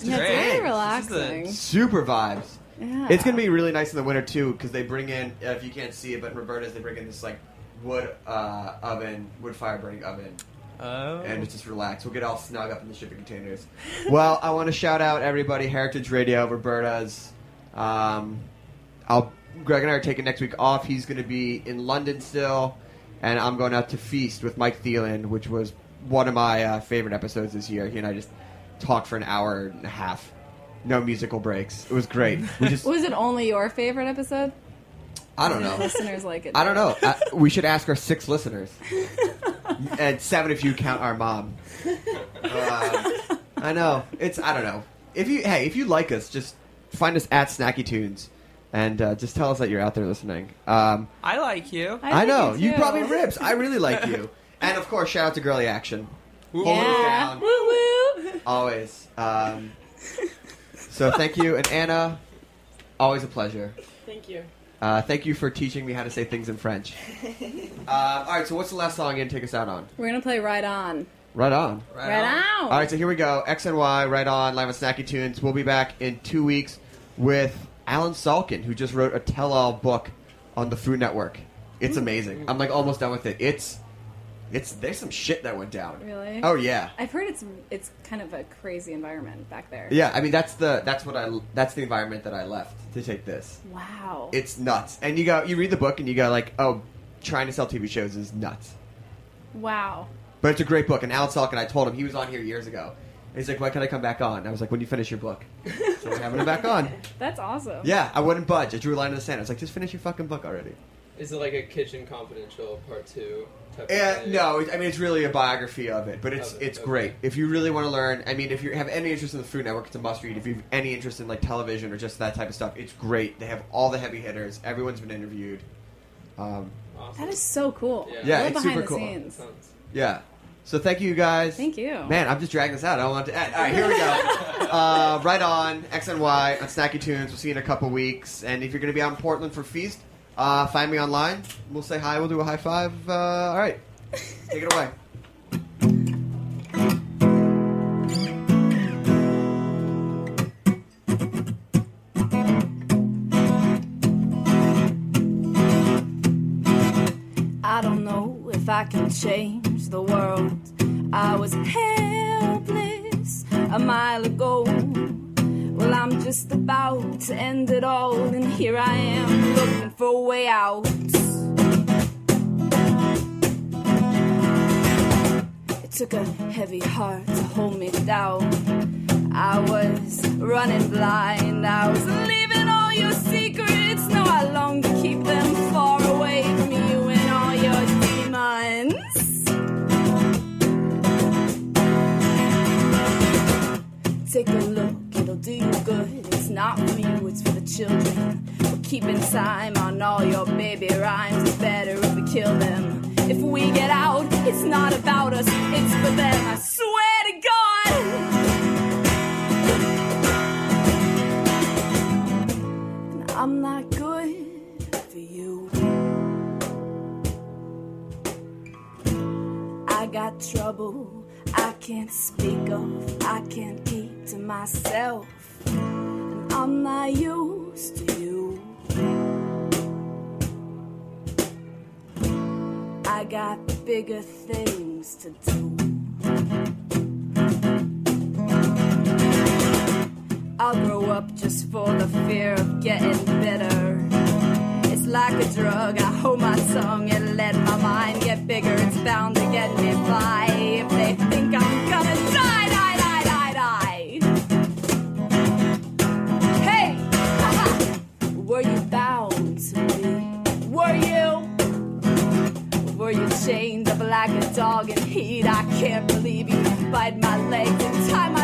Yeah, it's very relaxing. Super vibes. Yeah. It's gonna be really nice in the winter too because they bring in if you can't see it, but in Roberta's they bring in this like wood uh, oven, wood fire burning oven. Oh. And it's just relax. We'll get all snug up in the shipping containers. well, I want to shout out everybody, Heritage Radio, Roberta's. Um, I'll Greg and I are taking next week off. He's going to be in London still, and I'm going out to feast with Mike Thelin, which was one of my uh, favorite episodes this year. He and I just talked for an hour and a half, no musical breaks. It was great. We just Was it only your favorite episode? I don't know. Listeners like it. I don't know. I, we should ask our six listeners, and seven if you count our mom. Uh, I know it's. I don't know. If you hey, if you like us, just find us at Snacky Tunes, and uh, just tell us that you're out there listening. Um, I like you. I, know you, probably rips. I really like you, and of course, shout out to Girlie Action. Holding us Yeah. down. Woo woo. Always. Um, so thank you, and Anna, always a pleasure. Thank you. Uh, thank you for teaching me how to say things in French. Uh, all right, so what's the last song you're going to take us out on? We're gonna play right on. Right on. Right, on. All right, so here we go. XNY, right on, live on Snacky Tunes. We'll be back in two weeks with Allen Salkin, who just wrote a tell-all book on the Food Network. It's amazing. I'm like almost done with it. It's, it's there's some shit that went down. Really? Oh yeah. I've heard it's it's kind of a crazy environment back there. Yeah, I mean that's the that's what I that's the environment that I left to take this. Wow. It's nuts. And you go you read the book and you go like, "Oh, trying to sell TV shows is nuts." Wow. But it's a great book and Allen and I told him he was on here years ago. He's like, "Why can't I come back on?" I was like, "When you finish your book." so we're having him back on. That's awesome. Yeah, I wouldn't budge. I drew a line in the sand. I was like, "Just finish your fucking book already." Is it like a Kitchen Confidential part 2? And, eh, no, I mean it's really a biography of it, but it's okay, it's okay. great. If you really want to learn, I mean, if you have any interest in the Food Network, it's a must read. If you have any interest in like television or just that type of stuff, it's great. They have all the heavy hitters. Everyone's been interviewed. Um, awesome. That is so cool. Yeah, yeah it's super cool. Scenes. Yeah. So thank you guys. Thank you. Man, I'm just dragging this out. I don't want to end. All right, here we go. uh, right on XNY on Snacky Tunes. We'll see you in a couple weeks. And if you're going to be out in Portland for Feast, uh, find me online. We'll say hi. We'll do a high five. Uh, all right. Take it away. I don't know if I can change the world. I was helpless a mile ago. I'm just about to end it all, and here I am looking for a way out. It took a heavy heart to hold me down. I was running blind, I was leaving all your secrets. No, I long to keep them far away from you and all your demons. Take a look, it'll do you good. It's not for you, it's for the children. We're keeping time on all your baby rhymes. It's better if we kill them. If we get out, it's not about us, it's for them. I swear to God. And I'm not good for you. I got trouble I can't speak of, I can't keep to myself. And I'm not used to you. I got bigger things to do. I'll grow up just for the fear of getting better. It's like a drug, I hold my tongue and let my mind get bigger. It's bound to get me by if they think I'm gonna die, were you bound to me? Were you? Were you chained up like a dog in heat? I can't believe you bite my legs and tie my